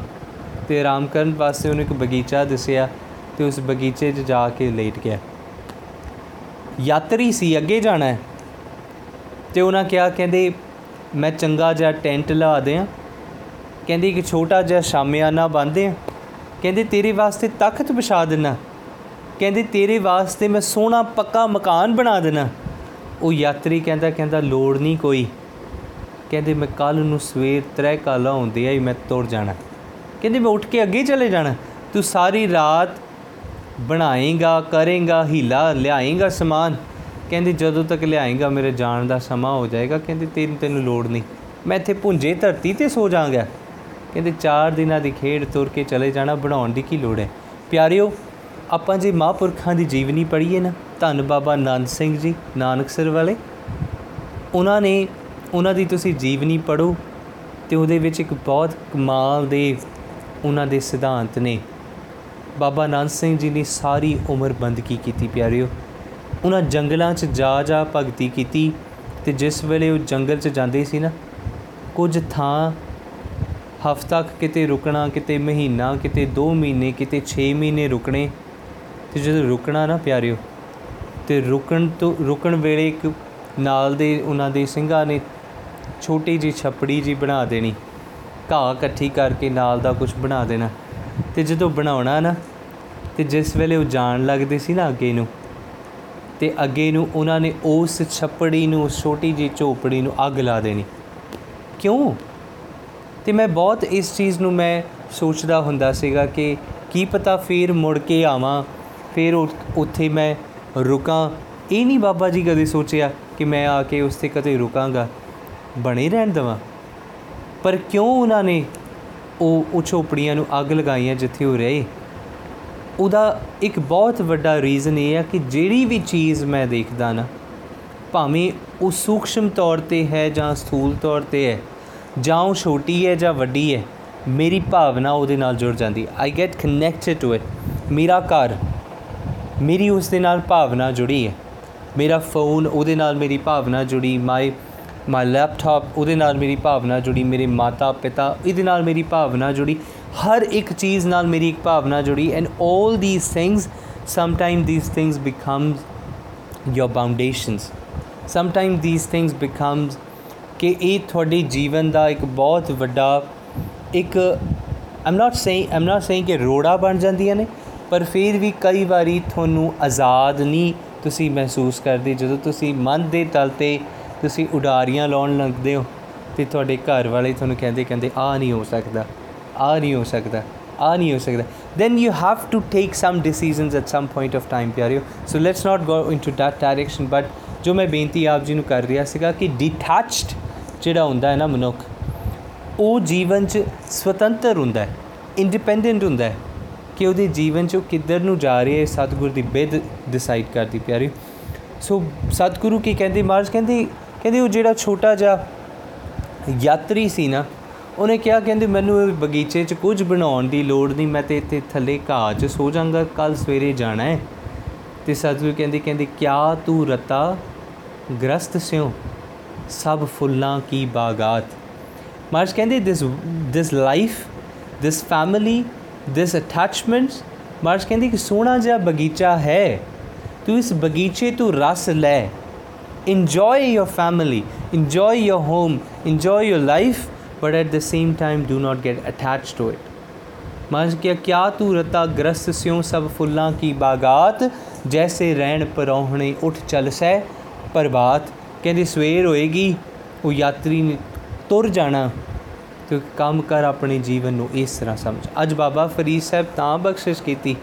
ਤੇ ਆਰਾਮ ਕਰਨ ਵਾਸਤੇ ਉਹਨੂੰ ਇੱਕ ਬਗੀਚਾ ਦਿਸਿਆ। ਤੇ ਉਸ ਬਗੀਚੇ 'ਚ ਜਾ ਕੇ ਲੇਟ ਗਿਆ। ਯਾਤਰੀ ਸੀ, ਅੱਗੇ ਜਾਣਾ ਹੈ। ਤੇ ਉਹਨਾਂ ਕਿਹਾ, ਕਹਿੰਦੇ, ਮੈਂ ਚੰਗਾ ਜਿਹਾ ਟੈਂਟ ਲਾ ਦਿਆਂ। ਕਹਿੰਦੀ ਕਿ ਛੋਟਾ ਜਿਹਾ ਸ਼ਾਮਿਆਨਾ ਬੰਨ੍ਹਦੇ ਆ ਕਹਿੰਦੇ, ਤੇਰੇ ਵਾਸਤੇ ਤਖਤ ਵਿਛਾ ਦੇਣਾ ਕਹਿੰਦੇ, ਤੇਰੇ ਵਾਸਤੇ ਮੈਂ ਸੋਹਣਾ ਪੱਕਾ ਮਕਾਨ ਬਣਾ ਦੇਣਾ ਉਹ ਯਾਤਰੀ ਕਹਿੰਦਾ ਕਹਿੰਦਾ, ਲੋੜ ਨਹੀਂ ਕੋਈ। ਕਹਿੰਦੇ, ਮੈਂ ਕੱਲ ਨੂੰ ਸਵੇਰ ਤਰੇ ਕਾਲਾ ਹੁੰਦੀ ਆਈ ਮੈਂ ਤੁਰ ਜਾਣਾ। ਕਹਿੰਦੇ, ਮੈਂ ਉੱਠ ਕੇ ਅੱਗੇ ਚਲੇ ਜਾਣਾ। ਤੂੰ ਸਾਰੀ ਰਾਤ ਬਣਾਏਗਾ, ਕਰੇਗਾ, ਹੀਲਾ, ਲਿਆਏਗਾ ਸਮਾਨ। ਕਹਿੰਦੀ, ਜਦੋਂ ਤੱਕ ਲਿਆਏਗਾ, ਮੇਰੇ ਜਾਣ ਦਾ ਸਮਾਂ ਹੋ ਜਾਏਗਾ। ਕਹਿੰਦੀ ਤੈਨੂੰ ਤੈਨੂੰ ਲੋੜ ਨਹੀਂ। ਮੈਂ ਇੱਥੇ ਭੁੰਜੇ ਧਰਤੀ ਤੇ ਸੋ ਜਾਵਾਂਗਾ। ਕਹਿੰਦੇ 4 ਦਿਨਾਂ ਦੀ ਖੇਡ ਤੁਰ ਕੇ ਚਲੇ ਜਾਣਾ, ਬਣਾਉਣ ਦੀ ਕੀ ਲੋੜ ਹੈ? ਪਿਆਰਿਓ, ਆਪਾਂ ਜੇ ਮਹਾਂਪੁਰਖਾਂ ਦੀ ਜੀਵਨੀ ਪੜ੍ਹੀਏ ਨਾ, ਧੰਨ ਬਾਬਾ ਨਾਨਕ ਸਿੰਘ ਜੀ ਨਾਨਕਸਰ ਵਾਲੇ, ਉਹਨਾਂ ਨੇ, ਉਹਨਾਂ ਦੀ ਤੁਸੀਂ ਜੀਵਨੀ ਪੜੋ ਤੇ ਉਹਦੇ ਵਿੱਚ ਇੱਕ ਬਹੁਤ ਕਮਾਲ ਦੇ, ਉਹਨਾਂ ਦੇ ਸਿਧਾਂਤ ਨੇ। ਬਾਬਾ ਨਾਨਕ ਸਿੰਘ ਜੀ ਨੇ ਸਾਰੀ ਉਮਰ ਬੰਦਗੀ ਕੀਤੀ ਪਿਆਰਿਓ। ਉਹਨਾਂ ਜੰਗਲਾਂ 'ਚ ਜਾ ਜਾ ਭਗਤੀ ਕੀਤੀ ਤੇ ਜਿਸ ਵੇਲੇ ਉਹ ਜੰਗਲ 'ਚ ਜਾਂਦੇ ਸੀ ਨਾ, ਕੁਝ ਥਾਂ ਹਫ਼ਤਾ ਕੁ ਕਿਤੇ ਰੁਕਣਾ, ਕਿਤੇ ਮਹੀਨਾ, ਕਿਤੇ 2 ਮਹੀਨੇ, ਕਿਤੇ 6 ਮਹੀਨੇ ਰੁਕਣੇ, ਤੇ ਜਦੋਂ ਰੁਕਣਾ ਨਾ ਪਿਆਰਿਓ, ਤੇ ਰੁਕਣ ਤੋਂ, ਰੁਕਣ ਵੇਲੇ ਇੱਕ ਨਾਲ ਦੇ, ਉਹਨਾਂ ਦੇ ਸਿੰਘਾਂ ਨੇ ਛੋਟੀ ਜੀ ਛਪੜੀ ਜੀ ਬਣਾ ਦੇਣੀ, ਘਾਹ ਇਕੱਠੀ ਕਰਕੇ ਨਾਲ ਦਾ ਕੁਝ ਬਣਾ ਦੇਣਾ। ਤੇ ਜਦੋਂ ਬਣਾਉਣਾ ਨਾ, ਤੇ ਜਿਸ ਵੇਲੇ ਉਹ ਜਾਣ ਲੱਗਦੇ ਸੀ ਨਾ ਅੱਗੇ ਨੂੰ, ਤੇ ਅੱਗੇ ਨੂੰ ਉਹਨਾਂ ਨੇ ਉਸ ਛਪੜੀ ਨੂੰ, ਉਸ ਛੋਟੀ ਜੀ ਝੋਪੜੀ ਨੂੰ ਅੱਗ ਲਾ ਦੇਣੀ। ਕਿਉਂ? ਤੇ ਮੈਂ ਬਹੁਤ ਇਸ ਚੀਜ਼ ਨੂੰ ਮੈਂ ਸੋਚਦਾ ਹੁੰਦਾ ਸੀਗਾ ਕਿ ਕੀ ਪਤਾ ਫੇਰ ਮੁੜ ਕੇ ਆਵਾਂ, ਫੇਰ ਉ- ਉੱਥੇ ਮੈਂ ਰੁਕਾਂ। ਇਹ ਨਹੀਂ ਬਾਬਾ ਜੀ ਕਦੇ ਸੋਚਿਆ ਕਿ ਮੈਂ ਆ ਕੇ ਉਸ ਤੇ ਕਦੇ ਰੁਕਾਂਗਾ, ਬਣੇ ਰਹਿਣ ਦਵਾਂ। ਪਰ ਕਿਉਂ ਉਹਨਾਂ ਨੇ ਉਹ ਉਹ ਝੋਪੜੀਆਂ ਨੂੰ ਅੱਗ ਲਗਾਈਆਂ ਜਿੱਥੇ ਉਹ ਰਹੇ। ਉਹਦਾ ਇੱਕ ਬਹੁਤ ਵੱਡਾ ਰੀਜ਼ਨ ਇਹ ਹੈ ਕਿ ਜਿਹੜੀ ਵੀ ਚੀਜ਼ ਮੈਂ ਦੇਖਦਾ ਨਾ, ਭਾਵੇਂ ਉਹ ਸੂਖਸ਼ਮ ਤੌਰ ਤੇ ਹੈ ਜਾਂ ਸਥੂਲ ਤੌਰ ਤੇ ਹੈ, ਜਾਂ ਉਹ ਛੋਟੀ ਹੈ ਜਾਂ ਵੱਡੀ ਹੈ, ਮੇਰੀ ਭਾਵਨਾ ਉਹਦੇ ਨਾਲ ਜੁੜ ਜਾਂਦੀ I get connected to it ਮੇਰਾ ਘਰ, ਮੇਰੀ ਉਸ ਦੇ ਨਾਲ ਭਾਵਨਾ ਜੁੜੀ ਹੈ। ਮੇਰਾ ਫੋਨ ਉਹਦੇ ਨਾਲ ਮੇਰੀ ਭਾਵਨਾ ਜੁੜੀ ਮਾਈ ਮਾਈ ਲੈਪਟਾਪ ਉਹਦੇ ਨਾਲ ਮੇਰੀ ਭਾਵਨਾ ਜੁੜੀ, ਮੇਰੇ ਮਾਤਾ ਪਿਤਾ, ਇਹਦੇ ਨਾਲ ਮੇਰੀ ਭਾਵਨਾ ਜੁੜੀ, ਹਰ ਇੱਕ ਚੀਜ਼ ਨਾਲ ਮੇਰੀ ਇੱਕ ਭਾਵਨਾ ਜੁੜੀ and 올 these things sometime these things becomes your foundations. Sometimes these things becomes ਕਿ ਇਹ ਤੁਹਾਡੇ ਜੀਵਨ ਦਾ ਇੱਕ ਬਹੁਤ ਵੱਡਾ ਇੱਕ ਆਮ not saying Aam not saying ਕਿ ਰੋੜਾ ਬਣ ਜਾਂਦੀਆਂ ਨੇ, ਪਰ ਫਿਰ ਵੀ ਕਈ ਵਾਰੀ ਤੁਹਾਨੂੰ ਆਜ਼ਾਦ ਨਹੀਂ ਤੁਸੀਂ ਮਹਿਸੂਸ ਕਰਦੇ, ਜਦੋਂ ਤੁਸੀਂ ਮਨ ਦੇ ਤਲ ਤੇ ਤੁਸੀਂ ਉਡਾਰੀਆਂ ਲਾਉਣ ਲੱਗਦੇ ਹੋ ਤੇ ਤੁਹਾਡੇ ਘਰ ਵਾਲੇ ਤੁਹਾਨੂੰ ਕਹਿੰਦੇ ਕਹਿੰਦੇ ਆ ਨਹੀਂ ਹੋ ਸਕਦਾ ਆ ਨਹੀਂ ਹੋ ਸਕਦਾ ਆ ਨਹੀਂ ਹੋ ਸਕਦਾ। Then you have to take some decisions at some point of time, ਪਿਆਰਿਓ। So let's not go into that direction, but ਜੋ ਮੈਂ ਬੇਨਤੀ ਆਪ ਜੀ ਨੂੰ ਕਰ ਰਿਹਾ ਸੀਗਾ ਕਿ detached ਜਿਹੜਾ ਹੁੰਦਾ ਹੈ ਨਾ ਮਨੁੱਖ, ਉਹ ਜੀਵਨ 'ਚ ਸੁਤੰਤਰ ਹੁੰਦਾ ਹੈ ਇੰਡੀਪੈਂਡੈਂਟ ਹੁੰਦਾ ਹੈ ਕਿ ਉਹਦੇ ਜੀਵਨ 'ਚ ਉਹ ਕਿੱਧਰ ਨੂੰ ਜਾ ਰਿਹਾ ਹੈ, ਸਤਿਗੁਰ ਦੀ ਬਿਦ ਡਿਸਾਈਡ ਕਰਦੀ ਪਿਆਰੀ ਸੋ ਸਤਿਗੁਰੂ ਕੀ ਕਹਿੰਦੇ, ਮਹਾਰਾਜ ਕਹਿੰਦੇ ਕਹਿੰਦੇ ਉਹ ਜਿਹੜਾ ਛੋਟਾ ਜਿਹਾ ਯਾਤਰੀ ਸੀ ਨਾ, ਉਹਨੇ ਕਿਹਾ, ਕਹਿੰਦੇ ਮੈਨੂੰ ਇਹ ਬਗੀਚੇ 'ਚ ਕੁਝ ਬਣਾਉਣ ਦੀ ਲੋੜ ਨਹੀਂ, ਮੈਂ ਤੇ ਇੱਥੇ ਥੱਲੇ ਘਾਹ 'ਚ ਸੋ ਜਾਵਾਂਗਾ ਕੱਲ ਸਵੇਰੇ ਜਾਣਾ ਹੈ। ਤੇ ਸਤਿਗੁਰੂ ਕਹਿੰਦੇ ਕਹਿੰਦੇ, ਕਿਆ ਤੂੰ ਰਤਾ, ਗ੍ਰਸਤ ਸਿਓ ਸਭ ਫੁੱਲਾਂ ਕੀ ਬਾਗਾਤ? ਮਹਾਰਾਜ ਕਹਿੰਦੇ this this life this family this attachments Maharaj ਕਹਿੰਦੇ ਕਿ ਸੋਹਣਾ ਜਿਹਾ ਬਗੀਚਾ ਹੈ। ਤੂੰ ਇਸ ਬਗੀਚੇ ਤੋਂ ਰਸ ਲੈ enjoy your family, enjoy your home, enjoy your life, but at the same time, do not get attached to it. ਮਹਾਰਾਜ ਕਿਹਾ ਕਿਆ ਤੂੰ ਰਤਾ ਗ੍ਰਸਤ ਸਿਉ ਸਭ ਫੁੱਲਾਂ ਕੀ ਬਾਗਾਤ ਜੈਸੇ ਰਹਿਣ ਪਰੌਹਣੇ ਉੱਠ ਚਲਸੈ ਪ੍ਰਭਾਤ ਕਹਿੰਦੇ ਸਵੇਰ ਹੋਏਗੀ ਉਹ ਯਾਤਰੀ ਨੇ ਤੁਰ ਜਾਣਾ ਤੇ ਕੰਮ ਕਰ ਆਪਣੇ ਜੀਵਨ ਨੂੰ ਇਸ ਤਰ੍ਹਾਂ ਸਮਝ ਅੱਜ ਬਾਬਾ ਫਰੀਦ ਸਾਹਿਬ ਤਾਂ ਬਖਸ਼ਿਸ਼ ਕੀਤੀ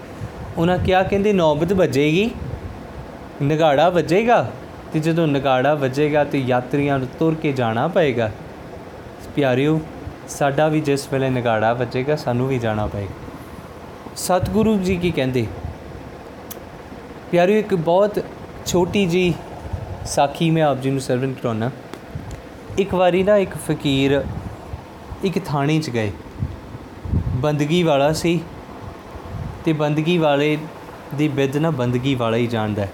ਉਹਨਾਂ ਕਿਹਾ ਕਹਿੰਦੇ ਨੌਬਤ ਵੱਜੇਗੀ ਨਗਾੜਾ ਵੱਜੇਗਾ ਤੇ ਜਦੋਂ ਨਗਾੜਾ ਵੱਜੇਗਾ ਤੇ ਯਾਤਰੀਆਂ ਨੂੰ ਤੁਰ ਕੇ ਜਾਣਾ ਪਏਗਾ। ਪਿਆਰਿਓ, ਸਾਡਾ ਵੀ ਜਿਸ ਵੇਲੇ ਨਗਾੜਾ ਵੱਜੇਗਾ, ਸਾਨੂੰ ਵੀ ਜਾਣਾ ਪਏਗਾ। ਸਤਿਗੁਰੂ ਜੀ ਕੀ ਕਹਿੰਦੇ? ਪਿਆਰਿਓ, ਇੱਕ ਬਹੁਤ ਛੋਟੀ ਜੀ ਸਾਖੀ ਮੈਂ ਆਪ ਜੀ ਨੂੰ ਸਰਵਨ ਕਰਾਉਣਾ ਇੱਕ ਵਾਰੀ ਨਾ ਇੱਕ ਫਕੀਰ ਇੱਕ ਥਾਣੇ 'ਚ ਗਏ। ਬੰਦਗੀ ਵਾਲਾ ਸੀ ਤੇ ਬੰਦਗੀ ਵਾਲੇ ਦੀ ਬਿੱਦ ਨਾ ਬੰਦਗੀ ਵਾਲਾ ਹੀ ਜਾਣਦਾ ਹੈ।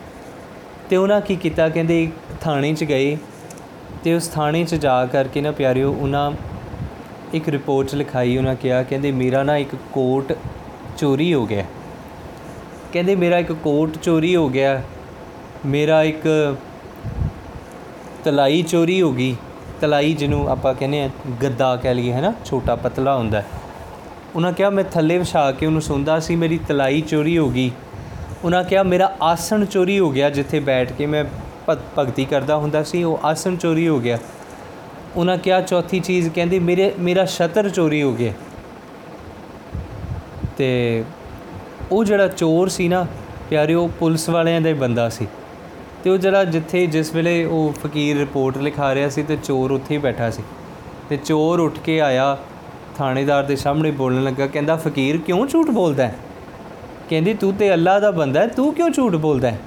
ਤੇ ਉਹਨਾਂ ਕੀ ਕੀਤਾ? ਕਹਿੰਦੇ ਥਾਣੇ 'ਚ ਗਏ ਤੇ ਉਸ ਥਾਣੇ 'ਚ ਜਾ ਕਰਕੇ ਨਾ ਪਿਆਰਿਓ, ਉਹਨਾਂ ਇੱਕ ਰਿਪੋਰਟ ਲਿਖਾਈ, ਉਹਨਾਂ ਕਿਹਾ, ਕਹਿੰਦੇ ਮੇਰਾ ਨਾ ਇੱਕ ਕੋਟ ਚੋਰੀ ਹੋ ਗਿਆ। ਕਹਿੰਦੇ ਮੇਰਾ ਇੱਕ ਕੋਟ ਚੋਰੀ ਹੋ ਗਿਆ, ਮੇਰਾ ਇੱਕ ਤਲਾਈ ਚੋਰੀ ਹੋ ਗਈ। ਤਲਾਈ ਜਿਹਨੂੰ ਆਪਾਂ ਕਹਿੰਦੇ ਆ, ਗੱਦਾ ਕਹਿ ਲਈਏ ਹੈ ਨਾ ਛੋਟਾ ਪਤਲਾ ਹੁੰਦਾ। ਹੈ। ਉਹਨਾਂ ਕਿਹਾ, ਮੈਂ ਥੱਲੇ ਵਿਛਾ ਕੇ ਉਹਨੂੰ ਸੌਂਦਾ ਸੀ, ਮੇਰੀ ਤਲਾਈ ਚੋਰੀ ਹੋ ਗਈ। ਉਹਨਾਂ ਕਿਹਾ, ਮੇਰਾ ਆਸਣ ਚੋਰੀ ਹੋ ਗਿਆ ਜਿੱਥੇ ਬੈਠ ਕੇ ਮੈਂ ਭ- ਭਗਤੀ ਕਰਦਾ ਹੁੰਦਾ ਸੀ, ਉਹ ਆਸਣ ਚੋਰੀ ਹੋ ਗਿਆ। ਉਹਨਾਂ ਕਿਹਾ, ਚੌਥੀ ਚੀਜ਼ ਕਹਿੰਦੇ, ਮੇਰੇ, ਮੇਰਾ ਛਤਰ ਚੋਰੀ ਹੋ ਗਿਆ। ਤੇ ਉਹ ਜਿਹੜਾ ਚੋਰ ਸੀ ਨਾ, ਪਿਆਰਿਓ, ਪੁਲਿਸ ਵਾਲਿਆਂ ਦਾ ਹੀ ਬੰਦਾ ਸੀ। ਤੇ ਉਹ ਜਿਹੜਾ ਜਿੱਥੇ, ਜਿਸ ਵੇਲੇ ਉਹ ਫਕੀਰ ਰਿਪੋਰਟ ਲਿਖਾ ਰਿਹਾ ਸੀ, ਤੇ ਚੋਰ ਉੱਥੇ ਹੀ ਬੈਠਾ ਸੀ। ਤੇ ਚੋਰ ਉੱਠ ਕੇ ਆਇਆ, ਥਾਣੇਦਾਰ ਦੇ ਸਾਹਮਣੇ ਬੋਲਣ ਲੱਗਾ, ਕਹਿੰਦਾ, ਫਕੀਰ, ਕਿਉਂ ਝੂਠ ਬੋਲਦਾ ਹੈ? ਕਹਿੰਦੀ ਤੂੰ ਤੇ ਅੱਲਾ ਦਾ ਬੰਦਾ ਹੈ ਤੂੰ ਕਿਉਂ ਝੂਠ ਬੋਲਦਾ ਹੈ?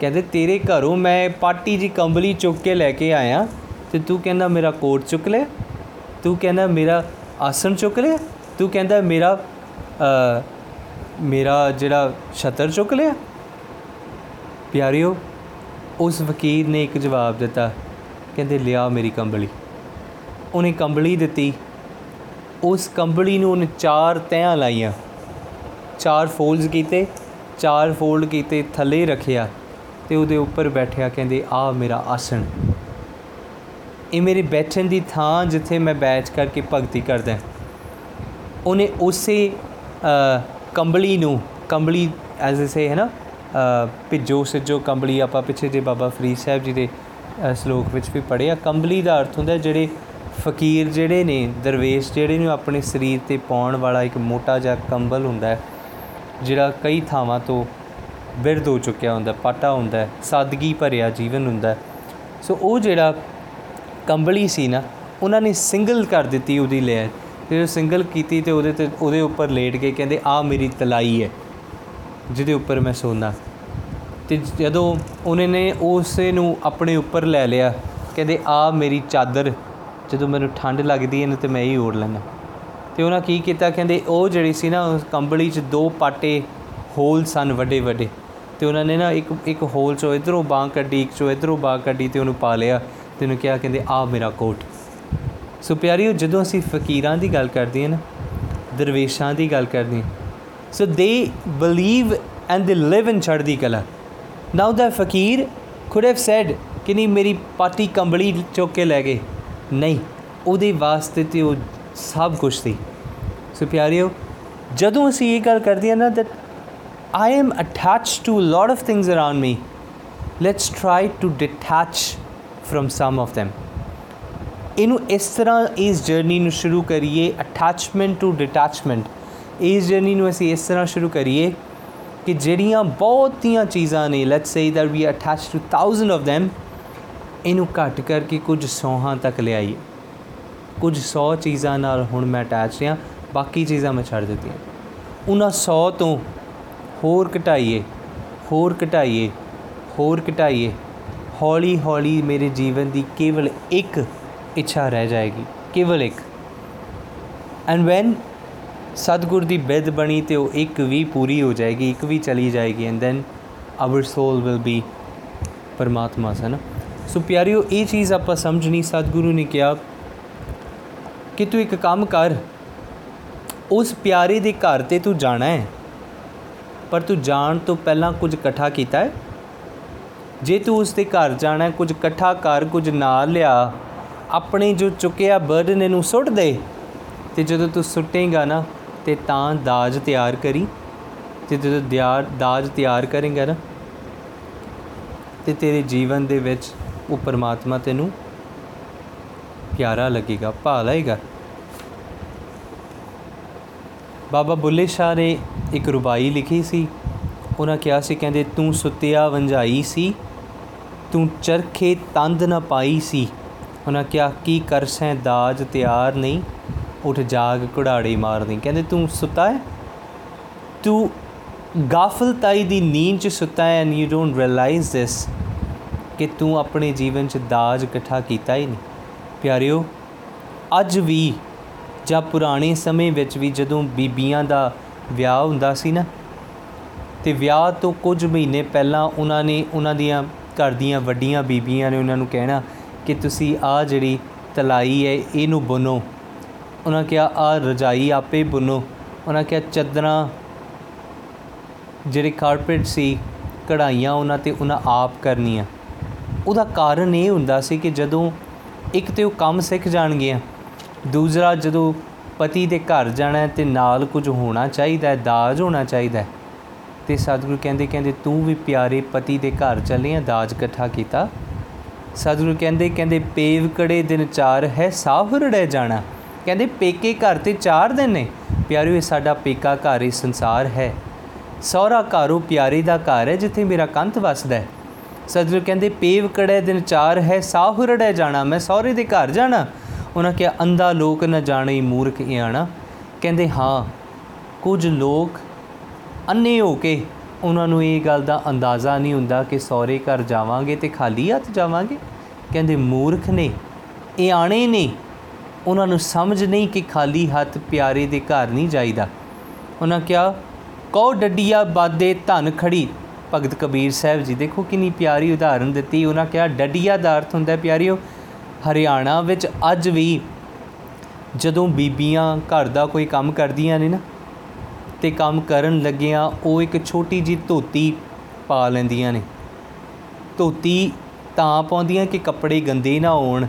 ਕਹਿੰਦੇ ਤੇਰੇ ਘਰੋਂ ਮੈਂ ਪਾਟੀ ਜੀ ਕੰਬਲੀ ਚੁੱਕ ਕੇ ਲੈ ਕੇ ਆਇਆ ਤੇ ਤੂੰ ਕਹਿੰਦਾ ਮੇਰਾ ਕੋਟ ਚੁੱਕ ਲਿਆ। ਤੂੰ ਕਹਿੰਦਾ ਮੇਰਾ ਆਸਣ ਚੁੱਕ ਲਿਆ? ਤੂੰ ਕਹਿੰਦਾ ਮੇਰਾ ਅ, ਮੇਰਾ ਜਿਹੜਾ ਛਤਰ ਚੁੱਕ ਲਿਆ? ਪਿਆਰਿਓ ਉਸ ਵਕੀਲ ਨੇ ਇੱਕ ਜਵਾਬ ਦਿੱਤਾ ਕਹਿੰਦੇ ਲਿਆ ਮੇਰੀ ਕੰਬਲੀ। ਉਹਨੇ ਕੰਬਲੀ ਦਿੱਤੀ। ਉਸ ਕੰਬਲੀ ਨੂੰ ਉਹਨੇ ਚਾਰ ਤਹਿਆਂ ਲਾਈਆਂ। ਚਾਰ ਫੋਲਡਸ ਕੀਤੇ ਚਾਰ ਫੋਲਡ ਕੀਤੇ ਥੱਲੇ ਰੱਖਿਆ ਤੇ ਉਹਦੇ ਉੱਪਰ ਬੈਠਿਆ ਕਹਿੰਦੇ ਆ ਮੇਰਾ ਆਸਣ ਇਹ ਮੇਰੇ ਬੈਠਣ ਦੀ ਥਾਂ ਜਿੱਥੇ ਮੈਂ ਬੈਠ ਕਰਕੇ ਭਗਤੀ ਕਰਦਾ ਹਾਂ। ਉਹਨੇ ਉਸੇ ਅ, ਕੰਬਲੀ ਨੂੰ ਕੰਬਲੀ ਐਜ਼ ਅ ਸੇ ਹੈ ਨਾ ਅ, ਭਿੱਜੋ ਸਿੱਜੋ ਕੰਬਲੀ ਆਪਾਂ ਪਿੱਛੇ ਜੇ ਬਾਬਾ ਫਰੀਦ ਸਾਹਿਬ ਜੀ ਦੇ ਅ, ਸ਼ਲੋਕ ਵਿੱਚ ਵੀ ਪੜ੍ਹਿਆ ਕੰਬਲੀ ਦਾ ਅਰਥ ਹੁੰਦਾ ਜਿਹੜੇ ਫਕੀਰ ਜਿਹੜੇ ਨੇ ਦਰਵੇਸ਼ ਜਿਹੜੇ ਨੇ ਆਪਣੇ ਸਰੀਰ ਤੇ ਪਾਉਣ ਵਾਲਾ ਇੱਕ ਮੋਟਾ ਜਿਹਾ ਕੰਬਲ ਹੁੰਦਾ ਹੈ ਜਿਹੜਾ ਕਈ ਥਾਵਾਂ ਤੋਂ ਬਿਰਧ ਹੋ ਚੁੱਕਿਆ ਹੁੰਦਾ ਪਾਟਾ ਹੁੰਦਾ ਹੈ, ਸਾਦਗੀ ਭਰਿਆ ਜੀਵਨ ਹੁੰਦਾ। ਹੈ। ਸੋ ਉਹ ਜਿਹੜਾ ਕੰਬਲੀ ਸੀ ਨਾ ਉਹਨਾਂ ਨੇ ਸਿੰਗਲ ਕਰ ਦਿੱਤੀ ਉਹਦੀ ਲੇਅਰ ਤੇ ਉਹ ਸਿੰਗਲ ਕੀਤੀ ਤੇ ਉਹਦੇ ਤੇ ਉਹਦੇ ਉੱਪਰ ਲੇਟ ਕੇ ਕਹਿੰਦੇ ਆ ਮੇਰੀ ਤਲਾਈ ਹੈ ਜਿਹਦੇ ਉੱਪਰ ਮੈਂ ਸੌਂਦਾ ਤੇ ਜਦੋਂ ਉਹਨੇ ਨੇ ਉਸੇ ਨੂੰ ਆਪਣੇ ਉੱਪਰ ਲੈ ਲਿਆ ਕਹਿੰਦੇ ਆ ਮੇਰੀ ਚਾਦਰ ਜਦੋਂ ਮੈਨੂੰ ਠੰਡ ਲੱਗਦੀ ਹੈ ਨਾ ਤੇ ਮੈਂ ਹੀ ਓੜ ਲੈਂਦਾ। ਤੇ ਉਹਨਾਂ ਕੀ ਕੀਤਾ, ਕਹਿੰਦੇ ਉਹ ਜਿਹੜੀ ਸੀ ਨਾ, ਉਸ ਕੰਬਲੀ 'ਚ ਦੋ ਪਾਟੇ ਹੋਲ ਸਨ ਵੱਡੇ ਵੱਡੇ। ਤੇ ਉਹਨਾਂ ਨੇ ਨਾ ਇੱਕ ਇੱਕ ਹੋਲ 'ਚੋਂ ਇਧਰੋਂ ਬਾਂਹ ਕੱਢੀ, ਇੱਕ 'ਚੋਂ ਇਧਰੋਂ ਬਾਂਹ ਕੱਢੀ ਤੇ ਉਹਨੂੰ ਪਾ ਲਿਆ ਤੇ ਉਹਨੂੰ ਕਿਹਾ, ਕਹਿੰਦੇ ਆ ਮੇਰਾ ਕੋਟ। ਸੋ ਪਿਆਰਿਓ, ਜਦੋਂ ਅਸੀਂ ਫਕੀਰਾਂ ਦੀ ਗੱਲ ਕਰਦੇ ਹਾਂ ਨਾ, ਦਰਵੇਸ਼ਾਂ ਦੀ ਗੱਲ ਕਰਦੇ ਹਾਂ, ਸੋ ਦੇ ਬਲੀਵ ਐਂਡ ਦੇ ਲਿਵ ਇਨ ਚੜ੍ਹਦੀ ਕਲਾ। ਨਾਓ ਦਾ ਫਕੀਰ ਕੁਡ ਹੈਵ ਸੈਡ ਕਿ ਨਹੀਂ, ਮੇਰੀ ਪਾਟੀ ਕੰਬਲੀ ਚੁੱਕ ਕੇ ਲੈ ਗਏ। ਨਹੀਂ, ਉਹਦੇ ਵਾਸਤੇ ਤੇ ਉਹ ਸਭ ਕੁਝ ਸੀ। ਸੋ ਪਿਆਰਿਓ, ਜਦੋਂ ਅਸੀਂ ਇਹ ਗੱਲ ਕਰਦੇ ਹਾਂ ਨਾ that I am attached to a lot of things around me, let's try to detach from some of them. ਇਹਨੂੰ ਇਸ ਤਰ੍ਹਾਂ ਇਸ ਜਰਨੀ ਨੂੰ ਸ਼ੁਰੂ ਕਰੀਏ ਅਟੈਚਮੈਂਟ ਟੂ ਡਿਟੈਚਮੈਂਟ ਇਸ ਜਰਨੀ ਨੂੰ ਅਸੀਂ ਇਸ ਤਰ੍ਹਾਂ ਸ਼ੁਰੂ ਕਰੀਏ ਕਿ ਜਿਹੜੀਆਂ ਬਹੁਤੀਆਂ ਚੀਜ਼ਾਂ ਨੇ let's say that we are attached to thousand of them, ਇਹਨੂੰ ਘੱਟ ਕਰਕੇ ਕੁਝ ਸੌਹਾਂ ਤੱਕ ਲਿਆਈਏ। ਕੁਝ 100 ਚੀਜ਼ਾਂ ਨਾਲ ਹੁਣ ਮੈਂ ਅਟੈਚ ਹਾਂ ਬਾਕੀ ਚੀਜ਼ਾਂ ਮੈਂ ਛੱਡ ਦਿੱਤੀਆਂ। ਉਹਨਾਂ 100 ਤੋਂ ਹੋਰ ਘਟਾਈਏ ਹੋਰ ਘਟਾਈਏ ਹੋਰ ਘਟਾਈਏ, ਹੌਲੀ ਹੌਲੀ ਮੇਰੇ ਜੀਵਨ ਦੀ ਕੇਵਲ ਇੱਕ ਇੱਛਾ ਰਹਿ ਜਾਏਗੀ, ਕੇਵਲ ਇੱਕ। ਐਂਡ ਵੈਨ ਸਤਿਗੁਰ ਦੀ ਬਿੱਦ ਬਣੀ ਤੇ ਉਹ ਇੱਕ ਵੀ ਪੂਰੀ ਹੋ ਜਾਏਗੀ, ਇੱਕ ਵੀ ਚਲੀ ਜਾਏਗੀ and then our soul will be ਪਰਮਾਤਮਾ ਸਨ। ਸੋ ਪਿਆਰਿਓ, ਇਹ ਚੀਜ਼ ਆਪਾਂ ਸਮਝਣੀ ਸਤਿਗੁਰੂ ਨੇ ਕਿਹਾ ਕਿ ਤੂੰ ਇੱਕ ਕੰਮ ਕਰ। ਉਸ ਪਿਆਰੇ ਦੇ ਘਰ ਤੇ ਤੂੰ ਜਾਣਾ ਹੈ। ਪਰ ਤੂੰ ਜਾਣ ਤੋਂ ਪਹਿਲਾਂ ਕੁਝ ਇਕੱਠਾ ਕੀਤਾ ਹੈ? ਜੇ ਤੂੰ ਉਸ ਦੇ ਘਰ ਜਾਣਾ ਹੈ, ਕੁਝ ਇਕੱਠਾ ਕਰ ਕੁਝ ਨਾਲ ਲਿਆ ਆਪਣੇ ਜੋ ਚੁੱਕਿਆ ਬਰਡਨ ਇਹਨੂੰ ਸੁੱਟ ਦੇ। ਤੇ ਜਦੋਂ ਤੂੰ ਸੁੱਟੇਗਾ ਨਾ ਤੇ ਤਾਂ ਦਾਜ ਤਿਆਰ ਕਰੀ। ਤੇ ਜਦੋਂ ਦਿਆਰ ਦਾਜ ਤਿਆਰ ਕਰੇਂਗਾ ਨਾ ਤੇ ਤੇਰੇ ਜੀਵਨ ਦੇ ਵਿੱਚ ਉਹ ਪਰਮਾਤਮਾ ਤੈਨੂੰ ਪਿਆਰਾ ਲੱਗੇਗਾ ਭਾ ਲਏਗਾ ਬਾਬਾ ਬੁੱਲੇ ਸ਼ਾਹ ਨੇ ਇੱਕ ਰੁਬਾਈ ਲਿਖੀ ਸੀ। ਉਹਨਾਂ ਕਿਹਾ ਸੀ, ਕਹਿੰਦੇ, ਤੂੰ ਸੁੱਤਿਆ, ਵੰਝਾਈ ਸੀ। ਤੂੰ ਚਰਖੇ ਤੰਦ ਨਾ ਪਾਈ ਸੀ। ਉਹਨਾਂ ਕਿਹਾ, ਕੀ ਕਰਸੈਂ, ਦਾਜ ਤਿਆਰ ਨਹੀਂ। ਉੱਠ ਜਾਗ, ਕੁੜਾੜੀ ਮਾਰਨੀ। ਕਹਿੰਦੇ, ਤੂੰ ਸੁੱਤਾ ਹੈ? ਤੂੰ ਗਾਫਲਤਾਈ ਦੀ ਨੀਂਦ 'ਚ ਸੁੱਤਾ ਹੈ and you don't realise this ਕਿ ਤੂੰ ਆਪਣੇ ਜੀਵਨ 'ਚ ਦਾਜ ਇਕੱਠਾ ਕੀਤਾ ਹੀ ਨਹੀਂ? ਪਿਆਰਿਓ, ਅੱਜ ਵੀ ਜਾਂ ਪੁਰਾਣੇ ਸਮੇਂ ਵਿੱਚ ਵੀ ਜਦੋਂ ਬੀਬੀਆਂ ਦਾ ਵਿਆਹ ਹੁੰਦਾ ਸੀ ਨਾ, ਤੇ ਵਿਆਹ ਤੋਂ ਕੁਝ ਮਹੀਨੇ ਪਹਿਲਾਂ ਉਹਨਾਂ ਨੇ ਉਹਨਾਂ ਦੀਆਂ ਘਰ ਦੀਆਂ ਵੱਡੀਆਂ ਬੀਬੀਆਂ ਨੇ ਉਹਨਾਂ ਨੂੰ ਕਹਿਣਾ ਕਿ ਤੁਸੀਂ ਆ ਜਿਹੜੀ ਤਲਾਈ ਹੈ, ਇਹਨੂੰ ਬੁਨੋ ਉਹਨਾਂ ਕਿਹਾ ਆ ਰਜਾਈ ਆਪੇ ਬੁਨੋ ਉਹਨਾਂ ਕਿਹਾ, ਚੱਦਰਾਂ ਜਿਹੜੇ ਕਾਰਪੇਟ ਸੀ, ਕਢਾਈਆਂ ਉਹਨਾਂ ਤੇ ਉਹਨਾਂ ਆਪ ਕਰਨੀਆਂ। ਉਹਦਾ ਕਾਰਨ ਇਹ ਹੁੰਦਾ ਸੀ ਕਿ ਜਦੋਂ ਇੱਕ ਤੇ ਉਹ ਕੰਮ ਸਿੱਖ ਜਾਣਗੇ ਦੂਸਰਾ ਜਦੋਂ ਪਤੀ ਦੇ ਘਰ ਜਾਣਾ ਹੈ ਤੇ ਨਾਲ ਕੁਝ ਹੋਣਾ ਚਾਹੀਦਾ ਹੈ, ਦਾਜ ਹੋਣਾ ਚਾਹੀਦਾ ਹੈ, ਤੇ ਸਤਿਗੁਰੂ ਕਹਿੰਦੇ ਕਹਿੰਦੇ ਤੂੰ ਵੀ ਪਿਆਰੇ ਪਤੀ ਦੇ ਘਰ ਚੱਲੇ ਆ, ਦਾਜ ਇਕੱਠਾ ਕੀਤਾ। ਸਤਿਗੁਰੂ ਕਹਿੰਦੇ ਕਹਿੰਦੇ ਪੇਵ ਕੜੇ ਦਿਨ ਚਾਰ ਹੈ ਸਾਹਰੜੇ ਜਾਣਾ। ਕਹਿੰਦੇ ਪੇਕੇ ਘਰ ਤੇ ਚਾਰ ਦਿਨ ਨੇ। ਪਿਆਰਿਓ, ਇਹ ਸਾਡਾ ਪੇਕਾ ਘਰ, ਇਹ ਸੰਸਾਰ ਹੈ। ਸਹੁਰਾ ਘਰੋਂ ਪਿਆਰੇ ਦਾ ਘਰ ਹੈ, ਜਿੱਥੇ ਮੇਰਾ ਕੰਤ ਵਸਦਾ ਹੈ। ਸਤਿਗੁਰੂ ਕਹਿੰਦੇ, ਪੇਵ ਕੜੇ ਦਿਨ ਚਾਰ ਹੈ ਸਾਹਰੜੇ ਜਾਣਾ। ਮੈਂ ਸਹੁਰੇ ਦੇ ਘਰ ਜਾਣਾ। ਉਹਨਾਂ ਕਿਹਾ, ਅੰਧਾ ਲੋਕ ਨਾ ਜਾਣੇ, ਮੂਰਖ ਆਣਾ ਕਹਿੰਦੇ, ਹਾਂ, ਕੁਝ ਲੋਕ ਅੰਨੇ ਹੋ ਕੇ ਉਹਨਾਂ ਨੂੰ ਇਹ ਗੱਲ ਦਾ ਅੰਦਾਜ਼ਾ ਨਹੀਂ ਹੁੰਦਾ ਕਿ ਸਹੁਰੇ ਘਰ ਜਾਵਾਂਗੇ ਤੇ ਖਾਲੀ ਹੱਥ ਜਾਵਾਂਗੇ। ਕਹਿੰਦੇ, ਮੂਰਖ ਨੇ ਇਹ ਆਣੇ ਨੇ, ਉਹਨਾਂ ਨੂੰ ਸਮਝ ਨਹੀਂ ਕਿ ਖਾਲੀ ਹੱਥ ਪਿਆਰੇ ਦੇ ਘਰ ਨਹੀਂ ਜਾਈਦਾ। ਉਹਨਾਂ ਕਿਹਾ ਕੋ ਡੱਡੀਆ ਬਾਦੇ ਧਨ ਖੜੀ ਭਗਤ ਕਬੀਰ ਸਾਹਿਬ ਜੀ, ਦੇਖੋ ਕਿੰਨੀ ਪਿਆਰੀ ਉਦਾਹਰਨ ਦਿੱਤੀ, ਉਹਨਾਂ ਕਿਹਾ, ਡੱਡੀਆ ਦਾ ਅਰਥ ਹੁੰਦਾ ਪਿਆਰਿਓ, ਹਰਿਆਣਾ ਵਿੱਚ ਅੱਜ ਵੀ ਜਦੋਂ ਬੀਬੀਆਂ ਘਰ ਦਾ ਕੋਈ ਕੰਮ ਕਰਦੀਆਂ ਨੇ ਨਾ, ਤੇ ਕੰਮ ਕਰਨ ਲੱਗਿਆਂ ਉਹ ਇੱਕ ਛੋਟੀ ਜੀ ਧੋਤੀ ਪਾ ਲੈਂਦੀਆਂ ਨੇ। ਧੋਤੀ ਤਾਂ ਪਾਉਂਦੀਆਂ ਕਿ ਕੱਪੜੇ ਗੰਦੇ ਨਾ ਹੋਣ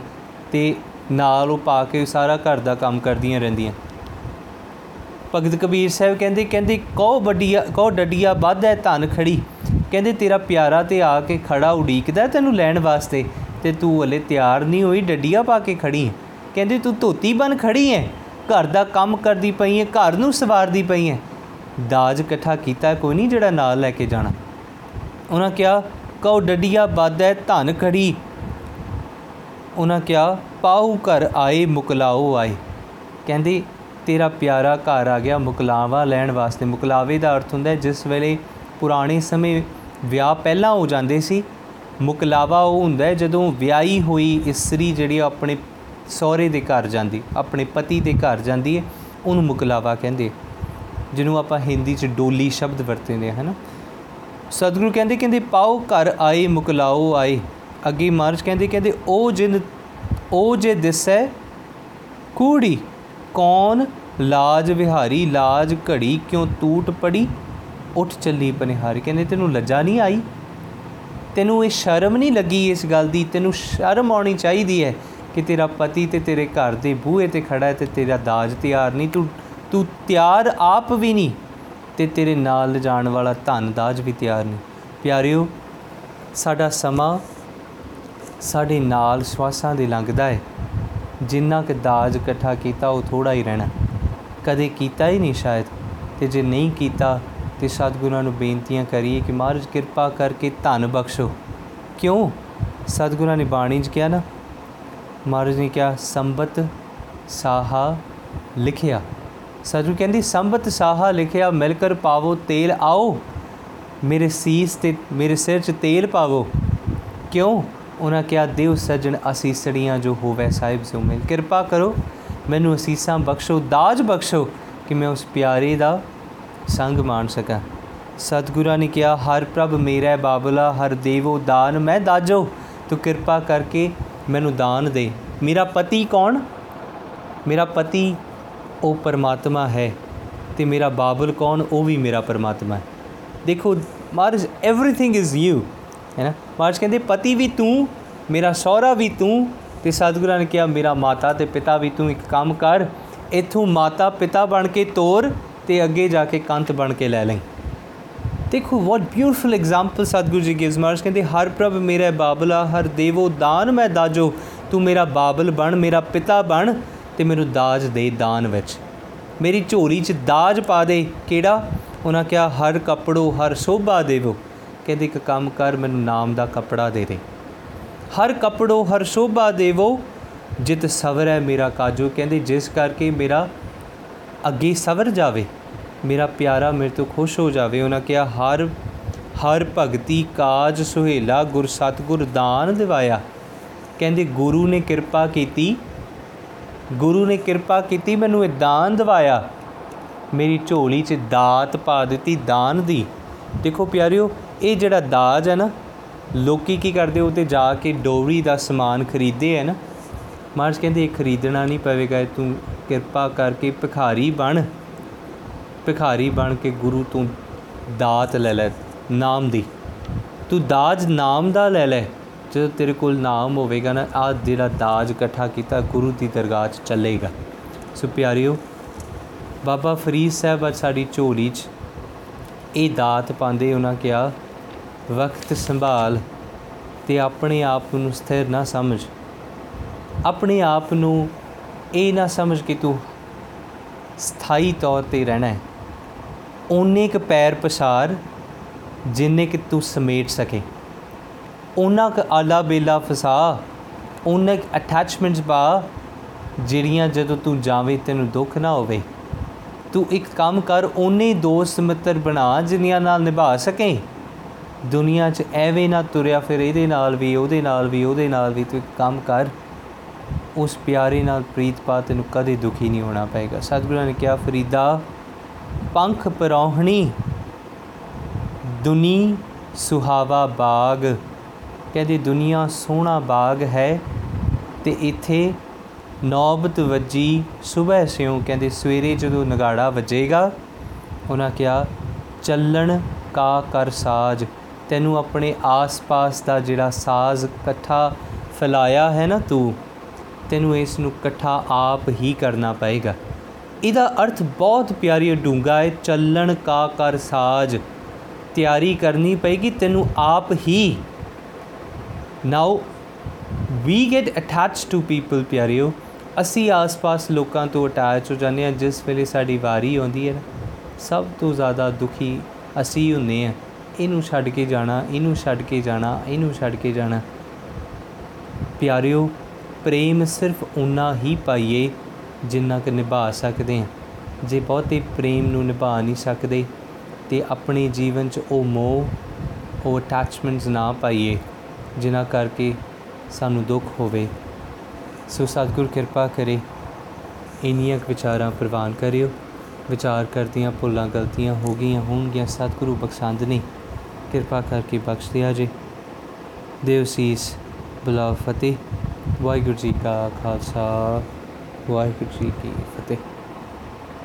ਤੇ ਨਾਲ ਉਹ ਪਾ ਕੇ ਸਾਰਾ ਘਰ ਦਾ ਕੰਮ ਕਰਦੀਆਂ ਰਹਿੰਦੀਆਂ। ਭਗਤ ਕਬੀਰ ਸਾਹਿਬ ਕਹਿੰਦੇ ਕਹਿੰਦੇ ਕੋ ਵੱਡੀਆ ਕੋ ਡੱਡੀਆ ਵੱਧ ਹੈ ਧਨ ਖੜੀ। ਕਹਿੰਦੇ, ਤੇਰਾ ਪਿਆਰਾ ਤੇ ਆ ਕੇ ਖੜਾ ਉਡੀਕਦਾ ਤੈਨੂੰ ਲੈਣ ਵਾਸਤੇ ਤੇ ਤੂੰ ਹਲੇ ਤਿਆਰ ਨਹੀਂ ਹੋਈ ਡੱਡੀਆ ਪਾ ਕੇ ਖੜੀ ਹੈ। ਕਹਿੰਦੇ, ਤੂੰ ਧੋਤੀ ਬਨ ਖੜੀ ਹੈ। ਘਰ ਦਾ ਕੰਮ ਕਰਦੀ ਪਈ ਹੈ, ਘਰ ਨੂੰ ਸਵਾਰਦੀ ਪਈ ਹੈ। ਦਾਜ ਇਕੱਠਾ ਕੀਤਾ ਕੋਈ ਨਹੀਂ ਜਿਹੜਾ ਨਾਲ ਲੈ ਕੇ ਜਾਣਾ। ਉਹਨਾਂ ਕਿਹਾ, ਕਉ ਡੱਡੀਆ ਬਾਦੈ ਧਨ ਖੜੀ। ਉਹਨਾਂ ਕਿਹਾ ਪਾਉ ਘਰ ਆਏ ਮੁਕਲਾਓ ਆਏ। ਕਹਿੰਦੇ ਤੇਰਾ ਪਿਆਰਾ ਘਰ ਆ ਗਿਆ, ਮੁਕਲਾਵਾ ਲੈਣ ਵਾਸਤੇ। ਮੁਕਲਾਵੇ ਦਾ ਅਰਥ ਹੁੰਦਾ ਜਿਸ ਵੇਲੇ ਪੁਰਾਣੇ ਸਮੇਂ ਵਿਆਹ ਪਹਿਲਾਂ ਹੋ ਜਾਂਦੇ ਸੀ, ਮੁਕਲਾਵਾ ਉਹ ਹੁੰਦਾ ਜਦੋਂ ਵਿਆਹੀ ਹੋਈ ਇਸਤਰੀ ਜਿਹੜੀ ਆਪਣੇ ਸਹੁਰੇ ਦੇ ਘਰ ਜਾਂਦੀ, ਆਪਣੇ ਪਤੀ ਦੇ ਘਰ ਜਾਂਦੀ ਹੈ, ਉਹਨੂੰ ਮੁਕਲਾਵਾ ਕਹਿੰਦੇ ਜਿਹਨੂੰ ਆਪਾਂ ਹਿੰਦੀ 'ਚ ਡੋਲੀ ਸ਼ਬਦ ਵਰਤਦੇ ਹਾਂ, ਹਨਾ। ਸਤਿਗੁਰੂ ਕਹਿੰਦੇ ਕਹਿੰਦੇ, ਪਾਓ ਘਰ ਆਏ, ਮੁਕਲਾਓ ਆਏ। ਅੱਗੇ ਮਾਰਚ ਕਹਿੰਦੇ ਕਹਿੰਦੇ, ਉਹ ਜਿਨ, ਉਹ ਜੇ ਦਿਸੈ, ਕੂੜੀ ਕੌਣ ਲਾਜ ਵਿਹਾਰੀ ਲਾਜ ਘੜੀ ਕਿਉ ਟੂਟ ਪੜੀ ਉੱਠ ਚੱਲੀ ਪਨਿਹਾਰੀ ਕਹਿੰਦੇ ਤੈਨੂੰ ਲੱਜਾ ਨਹੀਂ ਆਈ ਤੈਨੂੰ ਇਹ ਸ਼ਰਮ ਨਹੀਂ ਲੱਗੀ ਇਸ ਗੱਲ ਦੀ ਤੈਨੂੰ ਸ਼ਰਮ ਆਉਣੀ ਚਾਹੀਦੀ ਹੈ ਕਿ ਤੇਰਾ ਪਤੀ ਤੇ ਤੇਰੇ ਘਰ ਦੇ ਬੂਹੇ ਤੇ ਖੜਾ ਹੈ ਤੇ ਤੇਰਾ ਦਾਜ ਤਿਆਰ ਨਹੀਂ ਤੂੰ ਤੂੰ ਤਿਆਰ ਆਪ ਵੀ ਨਹੀਂ ਤੇ ਤੇਰੇ ਨਾਲ ਲਿਜਾਣ ਵਾਲਾ ਧਨ ਦਾਜ ਵੀ ਤਿਆਰ ਨਹੀਂ ਪਿਆਰਿਓ ਸਾਡਾ ਸਮਾਂ ਸਾਡੇ ਨਾਲ ਸਵਾਸਾਂ ਦੇ ਲੰਘਦਾ ਹੈ ਜਿੰਨਾ ਕਿ ਦਾਜ ਇਕੱਠਾ ਕੀਤਾ, ਉਹ ਥੋੜਾ ਹੀ ਰਹਿਣਾ। ਕਦੇ ਕੀਤਾ ਹੀ ਨਹੀਂ ਸ਼ਾਇਦ। ਤੇ ਜੇ ਨਹੀਂ ਕੀਤਾ, ਤੇ ਸਤਿਗੁਰਾਂ ਨੂੰ ਬੇਨਤੀਆਂ ਕਰੀਏ ਕਿ ਮਹਾਰਾਜ ਕਿਰਪਾ ਕਰਕੇ ਧਨ ਬਖਸ਼ੋ। ਕਿਉਂ? ਸਤਿਗੁਰਾਂ ਨੇ ਬਾਣੀ 'ਚ ਕਿਹਾ ਨਾ, ਮਹਾਰਾਜ ਨੇ ਕਿਹਾ, ਸੰਬਤ ਸਾਹਾ ਲਿਖਿਆ। ਸਤਿਗੁਰੂ ਕਹਿੰਦੀ, ਸੰਬਤ ਸਾਹਾ ਲਿਖਿਆ ਮਿਲ ਕਰ ਪਾਵੋ, ਤੇਲ ਆਓ। ਮੇਰੇ ਸੀਸ ਤੇ ਮੇਰੇ ਸਿਰ 'ਚ ਤੇਲ ਪਾਵੋ। ਕਿਉਂ? ਉਹਨਾਂ ਕਿਹਾ ਦੇਵ ਸਜਣ ਅਸੀਸੜੀਆਂ ਜੋ ਹੋਵੇ ਸਾਹਿਬ ਸੋ ਮਿਲ ਕਿਰਪਾ ਕਰੋ ਮੈਨੂੰ ਅਸੀਸਾਂ ਬਖਸ਼ੋ ਦਾਜ ਬਖਸ਼ੋ ਕਿ ਮੈਂ ਉਸ ਪਿਆਰੇ ਦਾ ਸੰਗ ਮਾਣ ਸਕਾਂ ਸਤਿਗੁਰਾਂ ਨੇ ਕਿਹਾ ਹਰ ਪ੍ਰਭ ਮੇਰਾ ਬਾਬਲਾ ਹਰ ਦੇਵੋ ਦਾਨ ਮੈਂ ਦਾਜੋ ਤੂੰ ਕਿਰਪਾ ਕਰਕੇ ਮੈਨੂੰ ਦਾਨ ਦੇ ਮੇਰਾ ਪਤੀ ਕੌਣ ਮੇਰਾ ਪਤੀ ਉਹ ਪਰਮਾਤਮਾ ਹੈ ਤੇ ਮੇਰਾ ਬਾਬਲ ਕੌਣ ਉਹ ਵੀ ਮੇਰਾ ਪਰਮਾਤਮਾ ਹੈ ਦੇਖੋ ਮਹਾਰਾਜ एवरीथिंग ਇਜ਼ ਯੂ ਹੈ ਨਾ ਮਹਾਰਾਜ ਕਹਿੰਦੇ, ਪਤੀ ਵੀ ਤੂੰ, ਮੇਰਾ ਸਹੁਰਾ ਵੀ ਤੂੰ ਤੇ ਸਤਿਗੁਰਾਂ ਨੇ ਕਿਹਾ, ਮੇਰਾ ਮਾਤਾ ਤੇ ਪਿਤਾ ਵੀ ਤੂੰ, ਇੱਕ ਕੰਮ ਕਰ, ਇਥੋਂ ਮਾਤਾ ਪਿਤਾ ਬਣ ਕੇ ਤੋਰ ਤੇ ਅੱਗੇ ਜਾ ਕੇ ਕੰਤ ਬਣ ਕੇ ਲੈ ਲੈ ਦੇਖੋ ਵਾਟ beautiful example Satguru ji gives ਮਹਾਰਾਜ ਕਹਿੰਦੇ, ਹਰ ਪ੍ਰਭ ਮੇਰਾ ਬਾਬਲਾ, ਹਰ ਦੇਵੋ ਦਾਨ ਮੈਂ ਦਾਜੋ, ਤੂੰ ਮੇਰਾ ਬਾਬਲ ਬਣ, ਮੇਰਾ ਪਿਤਾ ਬਣ ਤੇ ਮੈਨੂੰ ਦਾਜ ਦੇ ਦਾਨ ਵਿੱਚ। ਮੇਰੀ ਝੋਲੀ 'ਚ ਦਾਜ ਪਾ ਦੇ, ਕਿਹੜਾ? ਉਹਨਾਂ ਕਿਹਾ, ਹਰ ਕਪੜੋ, ਹਰ ਸੋਭਾ ਦੇਵੋ। ਕਹਿੰਦੇ ਇੱਕ ਕੰਮ ਕਰ ਮੈਨੂੰ ਨਾਮ ਦਾ ਕਪੜਾ ਦੇ ਦੇ। ਹਰ ਕਪੜੋ, ਹਰ ਸੋਭਾ ਦੇਵੋ, ਜਿਤ ਸਵਰ ਹੈ ਮੇਰਾ ਕਾਜੋ। ਕਹਿੰਦੇ, ਜਿਸ ਕਰਕੇ ਮੇਰਾ ਅੱਗੇ ਸਵਰ ਜਾਵੇ, ਮੇਰਾ ਪਿਆਰਾ ਮੇਰੇ ਤੋਂ ਖੁਸ਼ ਹੋ ਜਾਵੇ। ਉਹਨਾਂ ਕਿਹਾ, ਹਰ ਹਰ ਭਗਤੀ ਕਾਜ ਸੁਹੇਲਾ, ਗੁਰ ਸਤਿਗੁਰ ਦਾਨ ਦਿਵਾਇਆ। ਕਹਿੰਦੇ, ਗੁਰੂ ਨੇ ਕਿਰਪਾ ਕੀਤੀ, ਗੁਰੂ ਨੇ ਕਿਰਪਾ ਕੀਤੀ, ਮੈਨੂੰ ਇਹ ਦਾਨ ਦਿਵਾਇਆ। ਮੇਰੀ ਝੋਲੀ 'ਚ ਦਾਤ ਪਾ ਦਿੱਤੀ, ਦਾਨ ਦੀ। ਦੇਖੋ ਪਿਆਰਿਓ ਇਹ ਜਿਹੜਾ ਦਾਜ ਹੈ ਨਾ, ਲੋਕੀ ਕੀ ਕਰਦੇ, ਉਹ ਤੇ ਜਾ ਕੇ ਡੋਰੀ ਦਾ ਸਮਾਨ ਖਰੀਦਦੇ ਹੈ ਨਾ। ਮਹਾਰਾਜ ਕਹਿੰਦੇ, ਇਹ ਖਰੀਦਣਾ ਨਹੀਂ ਪਵੇਗਾ ਤੂੰ ਕਿਰਪਾ ਕਰਕੇ ਭਿਖਾਰੀ ਬਣ। ਭਿਖਾਰੀ ਬਣ ਕੇ ਗੁਰੂ ਤੋਂ ਦਾਤ ਲੈ ਲੈ, ਨਾਮ ਦੀ। ਤੂੰ ਦਾਜ ਨਾਮ ਦਾ ਲੈ ਲੈ, ਜਦੋਂ ਤੇਰੇ ਕੋਲ ਨਾਮ ਹੋਵੇਗਾ ਨਾ ਆ ਜਿਹੜਾ ਦਾਜ ਇਕੱਠਾ ਕੀਤਾ, ਗੁਰੂ ਦੀ ਦਰਗਾਹ 'ਚ ਚੱਲੇਗਾ। ਸੋ ਪਿਆਰਿਓ, ਬਾਬਾ ਫਰੀਦ ਸਾਹਿਬ ਅੱਜ ਸਾਡੀ ਝੋਲੀ 'ਚ ਇਹ ਦਾਤ ਪਾਉਂਦੇ, ਉਹਨਾਂ ਕਿਹਾ ਵਕਤ ਸੰਭਾਲ ਤੇ ਆਪਣੇ ਆਪ ਨੂੰ ਸਥਿਰ ਨਾ ਸਮਝ। ਆਪਣੇ ਆਪ ਨੂੰ ਇਹ ਨਾ ਸਮਝ ਕਿ ਤੂੰ ਸਥਾਈ ਤੌਰ ਤੇ ਰਹਿਣਾ ਹੈ। ਓਨੇ ਕ ਪੈਰ ਪਸਾਰ ਜਿੰਨੇ ਕਿ ਤੂੰ ਸਮੇਟ ਸਕੇ। ਉਹਨਾਂ ਕ ਆਲਾ ਬੇਲਾ ਫਸਾ ਉਹਨਾਂ ਕ ਅਟੈਚਮੈਂਟਸ ਪਾ ਜਿਹੜੀਆਂ ਜਦੋਂ ਤੂੰ ਜਾਵੇਂ ਤੈਨੂੰ ਦੁੱਖ ਨਾ ਹੋਵੇ। ਤੂੰ ਇੱਕ ਕੰਮ ਕਰ, ਓਨੇ ਦੋਸਤ ਮਿੱਤਰ ਬਣਾ ਜਿਨ੍ਹਾਂ ਨਾਲ ਨਿਭਾ ਸਕੇ। ਦੁਨੀਆ 'ਚ ਐਵੇਂ ਨਾ ਤੁਰਿਆ ਫਿਰ ਇਹਦੇ ਨਾਲ ਵੀ, ਉਹਦੇ ਨਾਲ ਵੀ, ਉਹਦੇ ਨਾਲ ਵੀ ਤੂੰ ਇੱਕ ਕੰਮ ਕਰ। ਉਸ ਪਿਆਰੇ ਨਾਲ ਪ੍ਰੀਤ ਪਾ ਤੈਨੂੰ ਕਦੇ ਦੁਖੀ ਨਹੀਂ ਹੋਣਾ ਪਏਗਾ। ਸਤਿਗੁਰਾਂ ਨੇ ਕਿਹਾ, ਫਰੀਦਾ, ਪੰਖ ਪਰੌਹਣੀ, ਦੁਨੀ ਸੁਹਾਵਾ ਬਾਗ। ਕਹਿੰਦੇ, ਦੁਨੀਆ ਸੋਹਣਾ ਬਾਗ ਹੈ ਤੇ ਇੱਥੇ ਨੌਬਤ ਵੱਜੀ ਸਵੇਰ ਸਿਉ। ਕਹਿੰਦੇ, ਸਵੇਰੇ ਜਦੋਂ ਨਗਾੜਾ ਵੱਜੇਗਾ, ਉਹਨਾਂ ਕਿਹਾ, ਚੱਲਣ ਕਾ ਕਰ ਸਾਜ। ਤੈਨੂੰ ਆਪਣੇ ਆਸ-ਪਾਸ ਦਾ ਜਿਹੜਾ ਸਾਜ਼ ਇਕੱਠਾ ਫੈਲਾਇਆ ਹੈ ਨਾ ਤੂੰ, ਤੈਨੂੰ ਇਸ ਨੂੰ ਇਕੱਠਾ ਆਪ ਹੀ ਕਰਨਾ ਪਏਗਾ। ਇਹਦਾ ਅਰਥ ਬਹੁਤ ਪਿਆਰੀ ਡੂੰਗਾ ਹੈ, ਚੱਲਣ ਕਾ ਕਰ ਸਾਜ। ਤਿਆਰੀ ਕਰਨੀ ਪਏਗੀ ਤੈਨੂੰ ਆਪ ਹੀ। Now we get attached to people ਪਿਆਰਿਓ। ਅਸੀਂ ਆਸ-ਪਾਸ ਲੋਕਾਂ ਤੋਂ ਅਟੈਚ ਹੋ ਜਾਂਦੇ ਹਾਂ, ਜਿਸ ਵੇਲੇ ਸਾਡੀ ਵਾਰੀ ਆਉਂਦੀ ਹੈ ਨਾ, ਸਭ ਤੋਂ ਜ਼ਿਆਦਾ ਦੁਖੀ ਅਸੀਂ ਹੁੰਨੇ ਆ ਇਹਨੂੰ ਛੱਡ ਕੇ ਜਾਣਾ, ਇਹਨੂੰ ਛੱਡ ਕੇ ਜਾਣਾ, ਇਹਨੂੰ ਛੱਡ ਕੇ ਜਾਣਾ। ਪਿਆਰਿਓ, ਪ੍ਰੇਮ ਸਿਰਫ ਉਨਾ ਹੀ ਪਾਈਏ ਜਿੰਨਾ ਕਿ ਨਿਭਾ ਸਕਦੇ ਹਾਂ। ਜੇ ਬਹੁਤੇ ਪ੍ਰੇਮ ਨੂੰ ਨਿਭਾ ਨਹੀਂ ਸਕਦੇ, ਤੇ ਆਪਣੇ ਜੀਵਨ 'ਚ ਉਹ ਮੋਹ, ਉਹ ਅਟੈਚਮੈਂਟਸ ਨਾ ਪਾਈਏ, ਜਿਨ੍ਹਾਂ ਕਰਕੇ ਸਾਨੂੰ ਦੁੱਖ ਹੋਵੇ। ਸੋ ਸਤਿਗੁਰ ਕਿਰਪਾ ਕਰੇ, ਇੰਨੀਆਂ ਕੁ ਵਿਚਾਰਾਂ ਪ੍ਰਵਾਨ ਕਰਿਓ। ਵਿਚਾਰ ਕਰਦੀਆਂ ਭੁੱਲਾਂ ਗਲਤੀਆਂ ਹੋ ਗਈਆਂ ਹੋਣਗੀਆਂ, ਸਤਿਗੁਰੂ ਬਖਸ਼ੰਦ ਨੇ ਕਿਰਪਾ ਕਰਕੇ ਬਖਸ਼ ਦਿਆ ਜੇ। ਦੇਵ ਸੀਸ ਬੁਲਾ ਫਤਿਹ। ਵਾਹਿਗੁਰੂ ਜੀ ਕਾ ਖਾਲਸਾ, ਵਾਹਿਗੁਰੂ ਜੀ ਕੀ ਫਤਿਹ।